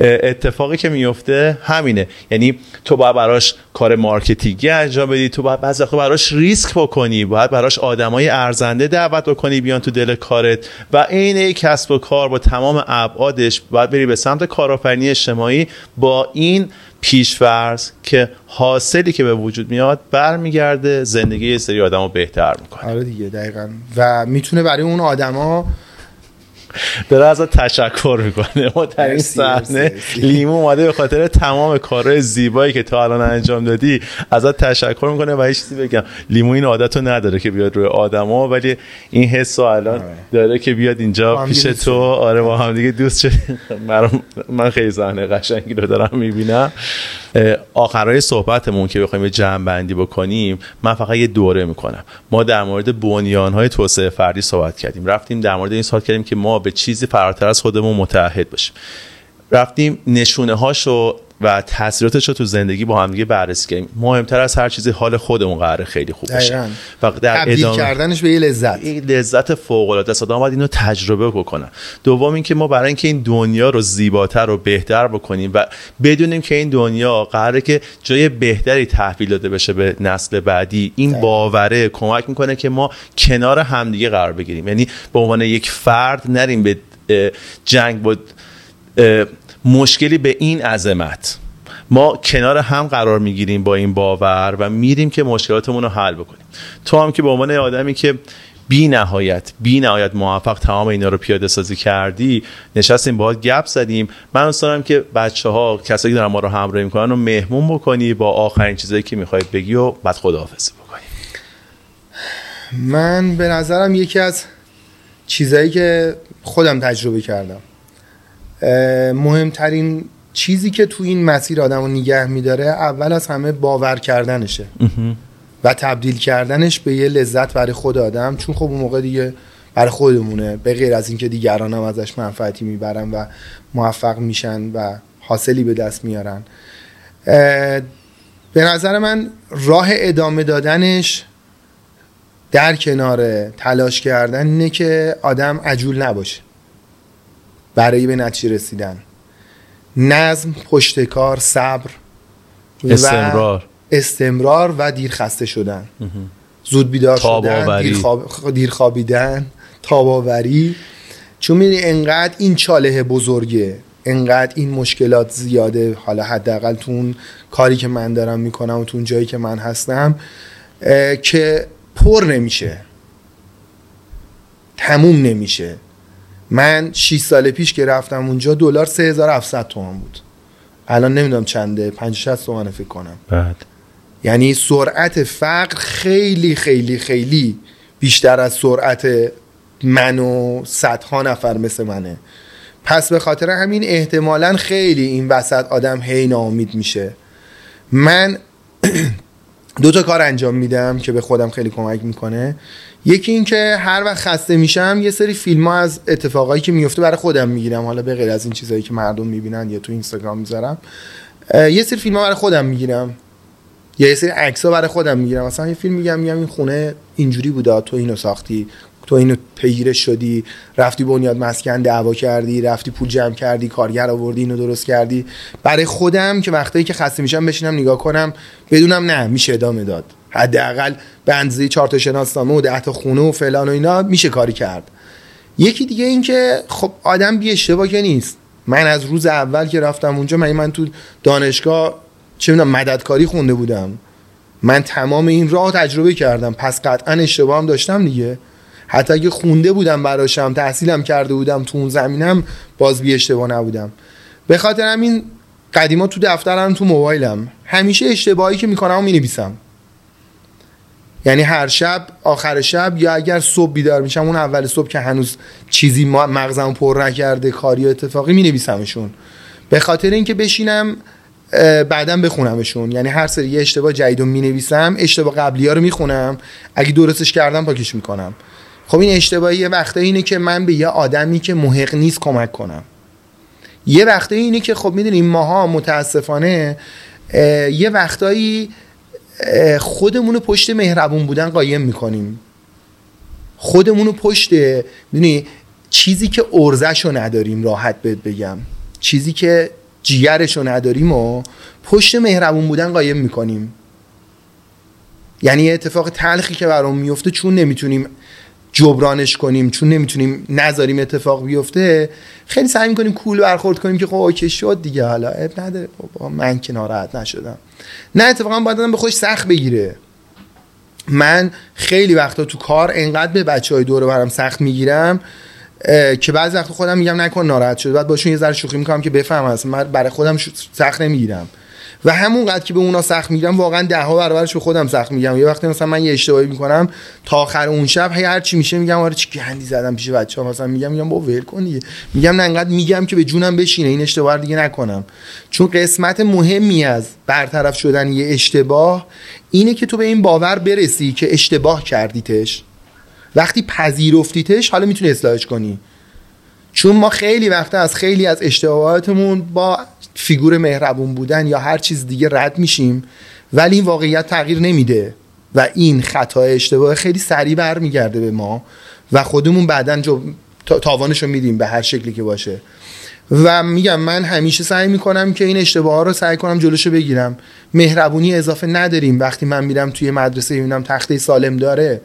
[SPEAKER 1] اتفاقی که میفته همینه. یعنی تو باید براش کار marketing ی انجام بدی تو باید بعضی وقتا براش ریسک بکنی باید براش آدمای ارزنده دعوت بکنی بیان تو دل کارت و عین کسب و کار با تمام ابعادش باید بری به سمت کارآفرینی اجتماعی. با این پیشفرض که حاصلی که به وجود میاد برمیگرده زندگی سری آدم رو بهتر می‌کنه.
[SPEAKER 2] آره دیگه دقیقا. و می‌تونه برای اون آدما
[SPEAKER 1] داره ازت تشکر می‌کنه. ما در این صحنه لیمو اومده به خاطر تمام کارهای زیبایی که تا الان انجام دادی ازت تشکر می‌کنه و هیچ چیزی بگم. لیمو این عادت رو نداره که بیاد روی آدما ولی این حس الان آره. داره که بیاد اینجا پیش تو. آره با هم دیگه دوست شد من خیلی صحنه قشنگی رو دارم می‌بینم. آخرای صحبتمون که بخوایم جمع بندی بکنیم من فقط یه دوره می‌کنم. ما در مورد بنیان های توسعه فردی صحبت کردیم. رفتیم در مورد این صحبت کردیم که ما به چیزی فراتر از خودمون متحد باشیم. رفتیم نشونه هاشو و تاثیراتش رو تو زندگی با هم دیگه بررسی کردیم. مهمتر از هر چیزی حال خودمون قرار خیلی خوب بشه
[SPEAKER 2] و در ادامه کردنش به یه لذت.
[SPEAKER 1] این لذت فوق العاده است. آدم باید اینو تجربه بکنن دوم اینکه ما برای اینکه این دنیا رو زیباتر و بهتر بکنیم و بدونیم که این دنیا قراره که جای بهتری تحویل داده بشه به نسل بعدی این باوره کمک می‌کنه که ما کنار همدیگه قرار بگیریم. یعنی به عنوان یک فرد نریم به جنگ با مشکلی به این عظمت. ما کنار هم قرار می‌گیریم با این باور و میریم که مشکلاتمون رو حل بکنیم. تو هم که به عنوان آدمی که بی نهایت بی نهایت موفق تمام اینا رو پیاده سازی کردی نشستیم باهات گپ زدیم. من دوست دارم که بچه ها کسایی که دارن ما رو همراهی می‌کنن رو مهمون بکنی با آخرین چیزایی که می‌خوای بگی و بعد خداحافظی بکنی.
[SPEAKER 2] من به نظرم یکی از چیزایی که خودم تجربه کردم. مهمترین چیزی که تو این مسیر آدم رو نگه میداره اول از همه باور کردنشه. و تبدیل کردنش به یه لذت برای خود آدم. چون خب اون موقع دیگه برای خودمونه. به غیر از اینکه دیگران هم ازش منفعتی می‌برن و موفق میشن و حاصلی به دست میارن. به نظر من راه ادامه دادنش در کنار تلاش کردن اینه که آدم عجول نباشه. برای به نتیجه رسیدن. نظم پشتکار صبر
[SPEAKER 1] استمرار.
[SPEAKER 2] استمرار و دیر خسته شدن. زود بیدار شدن دیر, خواب... دیر خوابیدن تاباوری. چون می‌دونی انقدر این چاله بزرگه انقدر این مشکلات زیاده. حالا حداقل تو اون کاری که من دارم می‌کنم و تو اون جایی که من هستم که پر نمیشه. تموم نمیشه. من 6 سال پیش که رفتم اونجا دلار 3700 تومان بود. الان نمی‌دونم چنده 50 60 تومن فکر کنم.
[SPEAKER 1] بعد؟
[SPEAKER 2] یعنی سرعت فقر خیلی خیلی خیلی بیشتر از سرعت من و صدها نفر مثل منه. پس به خاطر همین احتمالا خیلی این وسط آدم هی ناامید میشه. من دو تا کار انجام میدم که به خودم خیلی کمک می‌کنه. یکی این که هر وقت خسته میشم یه سری فیلم ها از اتفاقایی که میفته برای خودم می‌گیرم. حالا به غیر از این چیزایی که مردم می‌بینن یا تو اینستاگرام می‌ذارم یه سری فیلم ها برای خودم می‌گیرم. یا یه سری عکس ها برای خودم می‌گیرم. مثلا یه فیلم میگم میگم این خونه اینجوری بوده تو اینو ساختی تو اینو پیگیرش شدی رفتی بنیاد مسکن دعوا کردی رفتی پول جمع کردی کارگر آوردی اینو درست کردی. برای خودم که وقتایی که خسته میشم بشینم نگاه کنم بدونم نه میشه ادامه داد. حداقل به اندازه چهار تا شناسنامه و ده تا خونه و فلان و اینا میشه کاری کرد. یکی دیگه این که خب آدم بی اشتباه نیست. من از روز اول که رفتم اونجا من من تو دانشگاه چه می‌دونم مددکاری خونده بودم. من تمام این راه تجربه کردم. پس قطعا اشتباه هم داشتم دیگه. حتی اگه خونده بودم براشم تحصیلم کرده بودم تو اون زمینم باز بی اشتباه نبودم. به خاطر همین قدیما تو دفترم تو موبایلم. همیشه اشتباهی که می‌کنم و می‌نویسم. یعنی هر شب آخر شب یا اگر صبح بیدار میشم اون اول صبح که هنوز چیزی مغزم پر نکرده کاری و اتفاقی می نویسمشون به خاطر اینکه بشینم بعدا بخونمشون. یعنی هر سری یه اشتباه جدید رو می نویسم اشتباه قبلی ها رو می‌خونم. اگه درستش کردم پاکش می‌کنم. خب این اشتباهی یه وقته اینه که من به یه آدمی که محق نیست کمک کنم. یه وقته اینه که خب می‌دونیم ماها متاسفانه یه وقتایی خودمون پشت مهربون بودن قایم می‌کنیم. خودمون پشت می‌دونی چیزی که ارزش نداریم راحت بهت بگم. چیزی که جیگرش رو نداریم و پشت مهربون بودن قایم می‌کنیم. یعنی اتفاق تلخی که برام میفته چون نمی‌تونیم جبرانش کنیم چون نمی‌تونیم نذاریم اتفاق بیفته خیلی سعی می‌کنیم کول برخورد کنیم که خب اوکی شد دیگه حالا اب نداره. بابا من که ناراحت نشدم. نه اتفاقا باید به خودش سخت بگیره. من خیلی وقتا تو کار انقدر به بچه های دوره برم سخت می‌گیرم که بعضی وقت خودم میگم نکن ناراحت شد. بعد باشون یه ذره شوخی می‌کنم که بفهم من برای خودم سخت نمی‌گیرم. و همونقدر که به اونا سخت میگم واقعا ده ها برابرش به خودم سخت میگم. یه وقتی مثلا من یه اشتباهی می‌کنم تا آخر اون شب هی هر چی میشه میگم آره چی گندی زدم پیش بچه‌ها. مثلا میگم میگم با ول کن دیگه. میگم نه انقدر میگم که به جونم بشینه. این اشتباه دیگه نکنم. چون قسمت مهمی از برطرف شدن یه اشتباه اینه که تو به این باور برسی که اشتباه کردیتش. وقتی پذیرفتیتش حالا می‌تونی اصلاحش کنی. چون ما خیلی وقتا از خیلی از اشتباهاتمون با فیگور مهربون بودن یا هر چیز دیگه رد میشیم ولی این واقعیت تغییر نمیده و این خطا اشتباه خیلی سریع برمیگرده به ما و خودمون بعدا جو تاوانش رو میدیم به هر شکلی که باشه. و میگم من همیشه سعی می‌کنم که این اشتباه ها رو سعی کنم جلوشو بگیرم. مهربونی اضافه نداریم. وقتی من میرم توی مدرسه می‌بینم تخته سالم داره.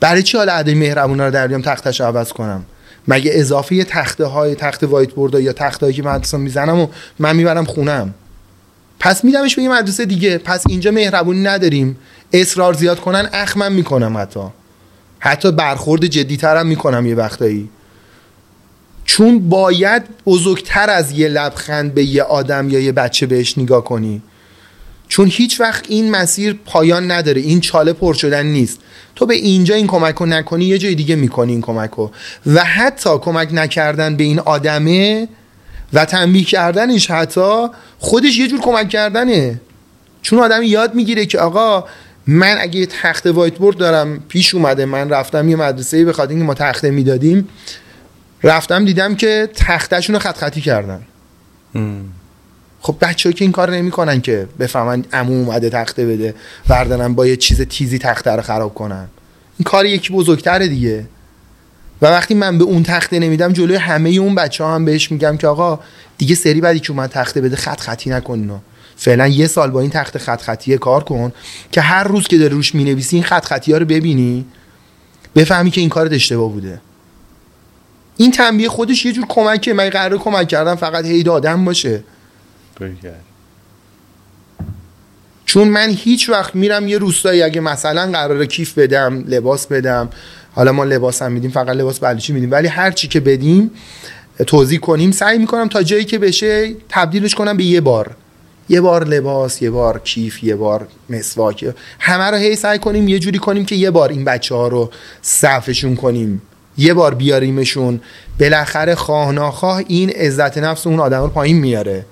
[SPEAKER 2] برای چی حالا عده مهربونا رو در بیام تختش عوض کنم؟ مگه اضافه تخته های تخت وایت بورد یا تخته هایی که مدرسه می‌زنم و من می‌برم خونم؟ پس میدمش به یه مدرسه دیگه. پس اینجا مهربونی نداریم. اصرار زیاد کنن اخمم می‌کنم حتی. حتی برخورد جدیترم می‌کنم یه وقتایی. چون باید بزرگتر از یه لبخند به یه آدم یا یه بچه بهش نگاه کنی. چون هیچ وقت این مسیر پایان نداره این چاله پر شدن نیست. تو به اینجا این کمک رو نکنی یه جای دیگه می‌کنی این کمک رو و حتی کمک نکردن به این آدمه و تنبیه کردنش حتی خودش یه جور کمک کردنه. چون آدم یاد می‌گیره که آقا من اگه تخت وایت بورد دارم پیش اومده من رفتم یه مدرسه به خاطر ما تخته می‌دادیم رفتم دیدم که تختشون رو خط خطی کردن. خب بچه که این کار نمی‌کنن که بفهمن امو اومده تخته بده وردنم با یه چیز تیزی تخته رو خراب کنن. این کار یکی بزرگتره دیگه. و وقتی من به اون تخته نمیدم جلوی همه اون بچه ها هم بهش میگم که آقا دیگه سری بعدی که اومد تخته بده خط خطی نکن فعلا یه سال با این تخت خط خطی کار کن که هر روز که داری روش می‌نویسی این خط خطی ها رو ببینی بفهمی که این کارت اشتباه بوده. این تنبیه خودش یه جور کمکه. من قرار کمک کردم فقط هید آدم باشه. چون من هیچ وقت میرم یه روستایی اگه مثلا قرار کیف بدم لباس بدم حالا ما لباس هم میدیم فقط لباس بلوچی میدیم ولی هر چی که بدیم توضیح کنیم. سعی می‌کنم تا جایی که بشه تبدیلش کنم به یه بار. یه بار لباس یه بار کیف یه بار مسواک. همه رو هی سعی کنیم یه جوری کنیم که یه بار این بچه ها رو صفشون کنیم. یه بار بیاریمشون. بالاخره خواه ناخواه این عزت نفس اون آدم رو پایین میاره.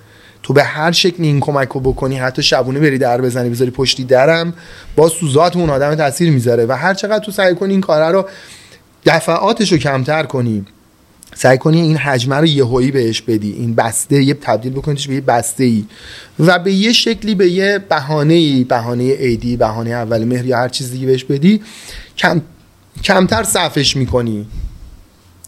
[SPEAKER 2] تو به هر شکل این کمک رو بکنی حتی شبونه بری در بزنی بذاری پشتی درم باز تو ذات اون آدم تاثیر می‌ذاره و هر چقدر تو سعی کنی این کاره رو دفعاتش رو کمتر کنی سعی کنی این حجمه رو یهویی بهش بدی این بسته یه تبدیل بکنیش به یه بسته ای و به یه شکلی به یه بهانه ای بهانه ایدی بهانه اول مهر یا هر چیز دیگه بهش بدی کم کمتر صفش می‌کنی.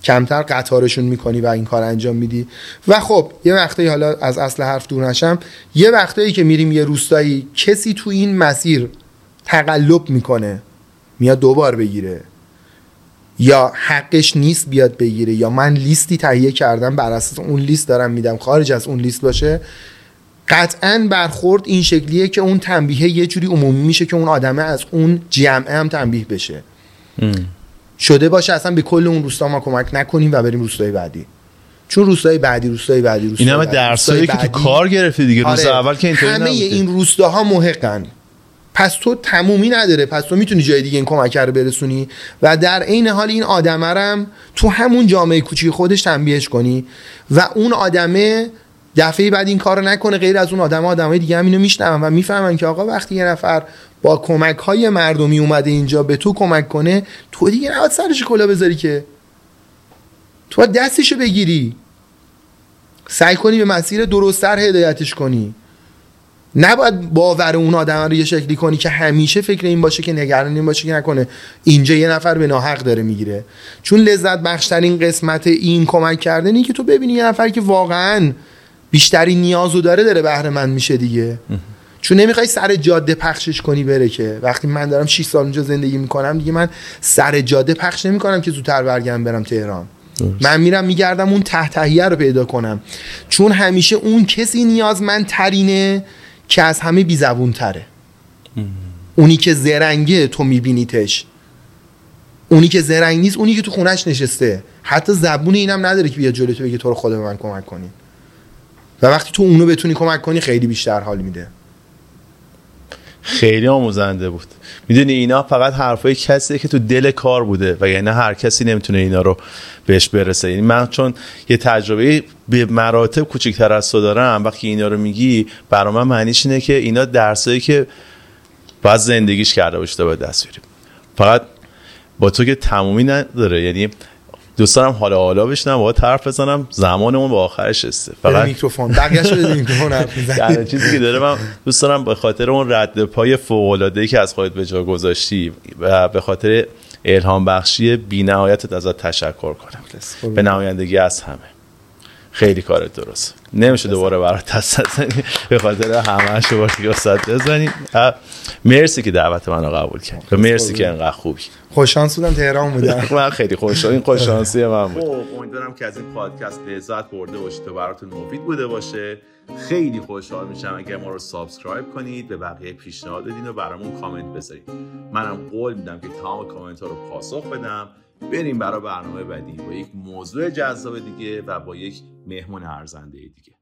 [SPEAKER 2] کمتر قطارشون می‌کنی و این کار انجام میدی. و خب یه وقتایی حالا از اصل حرف دور نشم یه وقتایی که میریم یه روستایی کسی تو این مسیر تقلب می‌کنه میاد دوبار بگیره. یا حقش نیست بیاد بگیره یا من لیستی تهیه کردم بر اساس اون لیست دارم میدم خارج از اون لیست باشه. قطعا برخورد این شکلیه که اون تنبیه یه جوری عمومی میشه که اون آدمه از اون جمعه هم تنبیه بشه. شده باشه اصلا به کل اون روستا ما کمک نکنیم و بریم روستای بعدی چون روستای بعدی روستای بعدی روستای
[SPEAKER 1] این همه درسایی که تو کار گرفتی دیگه روز
[SPEAKER 2] آره.
[SPEAKER 1] اول که اینطوری
[SPEAKER 2] همه
[SPEAKER 1] نبوده.
[SPEAKER 2] این روستاها محقن پس تو تمومی نداره پس تو می‌تونی جای دیگه این کمک رو برسونی و در عین حال این آدمه رم تو همون جامعه کوچیک خودش تنبیهش کنی و اون آدمه دفعه بعد این کارو نکنه غیر از اون آدم آدمای دیگه هم اینو میشنون و می‌فهمن که آقا وقتی یه نفر با کمک های مردمی اومده اینجا به تو کمک کنه تو دیگه نباید سرش کلا بذاری که. تو دستشو بگیری. سعی کنی به مسیر درستتر هدایتش کنی. نباید باور اون آدم رو یه شکلی کنی که همیشه فکر این باشه که نگران این باشه که نکنه. اینجا یه نفر به ناحق داره می‌گیره. چون لذت بخشترین قسمت این کمک کردنی که تو ببینی یه نفر که واقعا بیشترین نیازو داره داره بهره مند میشه دیگه. چون نمی‌خوای سر جاده پخشش کنی بره که. وقتی من دارم 6 سال اونجا زندگی می‌کنم دیگه من سر جاده پخش نمی‌کنم که زودتر برگردم برم تهران. من میرم میگردم اون تحتهیه رو پیدا کنم. چون همیشه اون کسی نیازمندترینه که از همه بیزبون تره. اونی که زرنگه تو میبینیتش. اونی که زرنگ نیست اونی که تو خونش نشسته. حتی زبون اینم نداره که بیاد جلوی تو بگه تو رو خدا به من کمک کنی. و وقتی تو اونو بتونی کمک کنی خیلی بیشتر حال میده.
[SPEAKER 1] خیلی آموزنده بود. می‌دونی اینا فقط حرفای کسیه که تو دل کار بوده و یعنی هر کسی نمی‌تونه اینا رو بهش برسه. یعنی من چون یه تجربه به مراتب کوچکتر از تو دارم وقتی اینا رو میگی برا من معنیش اینه که اینا درسایی که باید زندگیش کرده باشی تا باید دست بیاریم. فقط با تو که تمومی نداره. یعنی دوست دارم حالا حالا بشنم با حرف بزنم. زمانمون به آخرش رسیده. فقط
[SPEAKER 2] میکروفون. بقیه‌شو بده میکروفون.
[SPEAKER 1] تنها چیزی که داره من دوست دارم به خاطر اون رد پای فوق العاده که از خودت به جا گذاشتی و به خاطر الهام بخشی بی‌نهایتت ازت تشکر کنم. به نمایندگی از همه. خیلی کارت درست. نمیشه دوباره برات دست نزنی به خاطر همه دیگه وسط بزنی. مرسی که دعوت منو قبول کردی و مرسی که انقدر خوبی
[SPEAKER 2] خوش‌شانس بودم تهران بودم
[SPEAKER 1] من خیلی خوش این خوش‌شانسی من بود. امیدوارم که از این پادکست لذت برده باشید و براتون مفید بوده باشه. خیلی خوشحال میشم اگر ما رو subscribe کنید به بقیه پیشنهاد بدین و برامون کامنت بذارید منم قول میدم که تمام کامنت ها رو پاسخ بدم. بریم برای برنامه بعدی با یک موضوع جذاب دیگه و با یک مهمون ارزنده دیگه.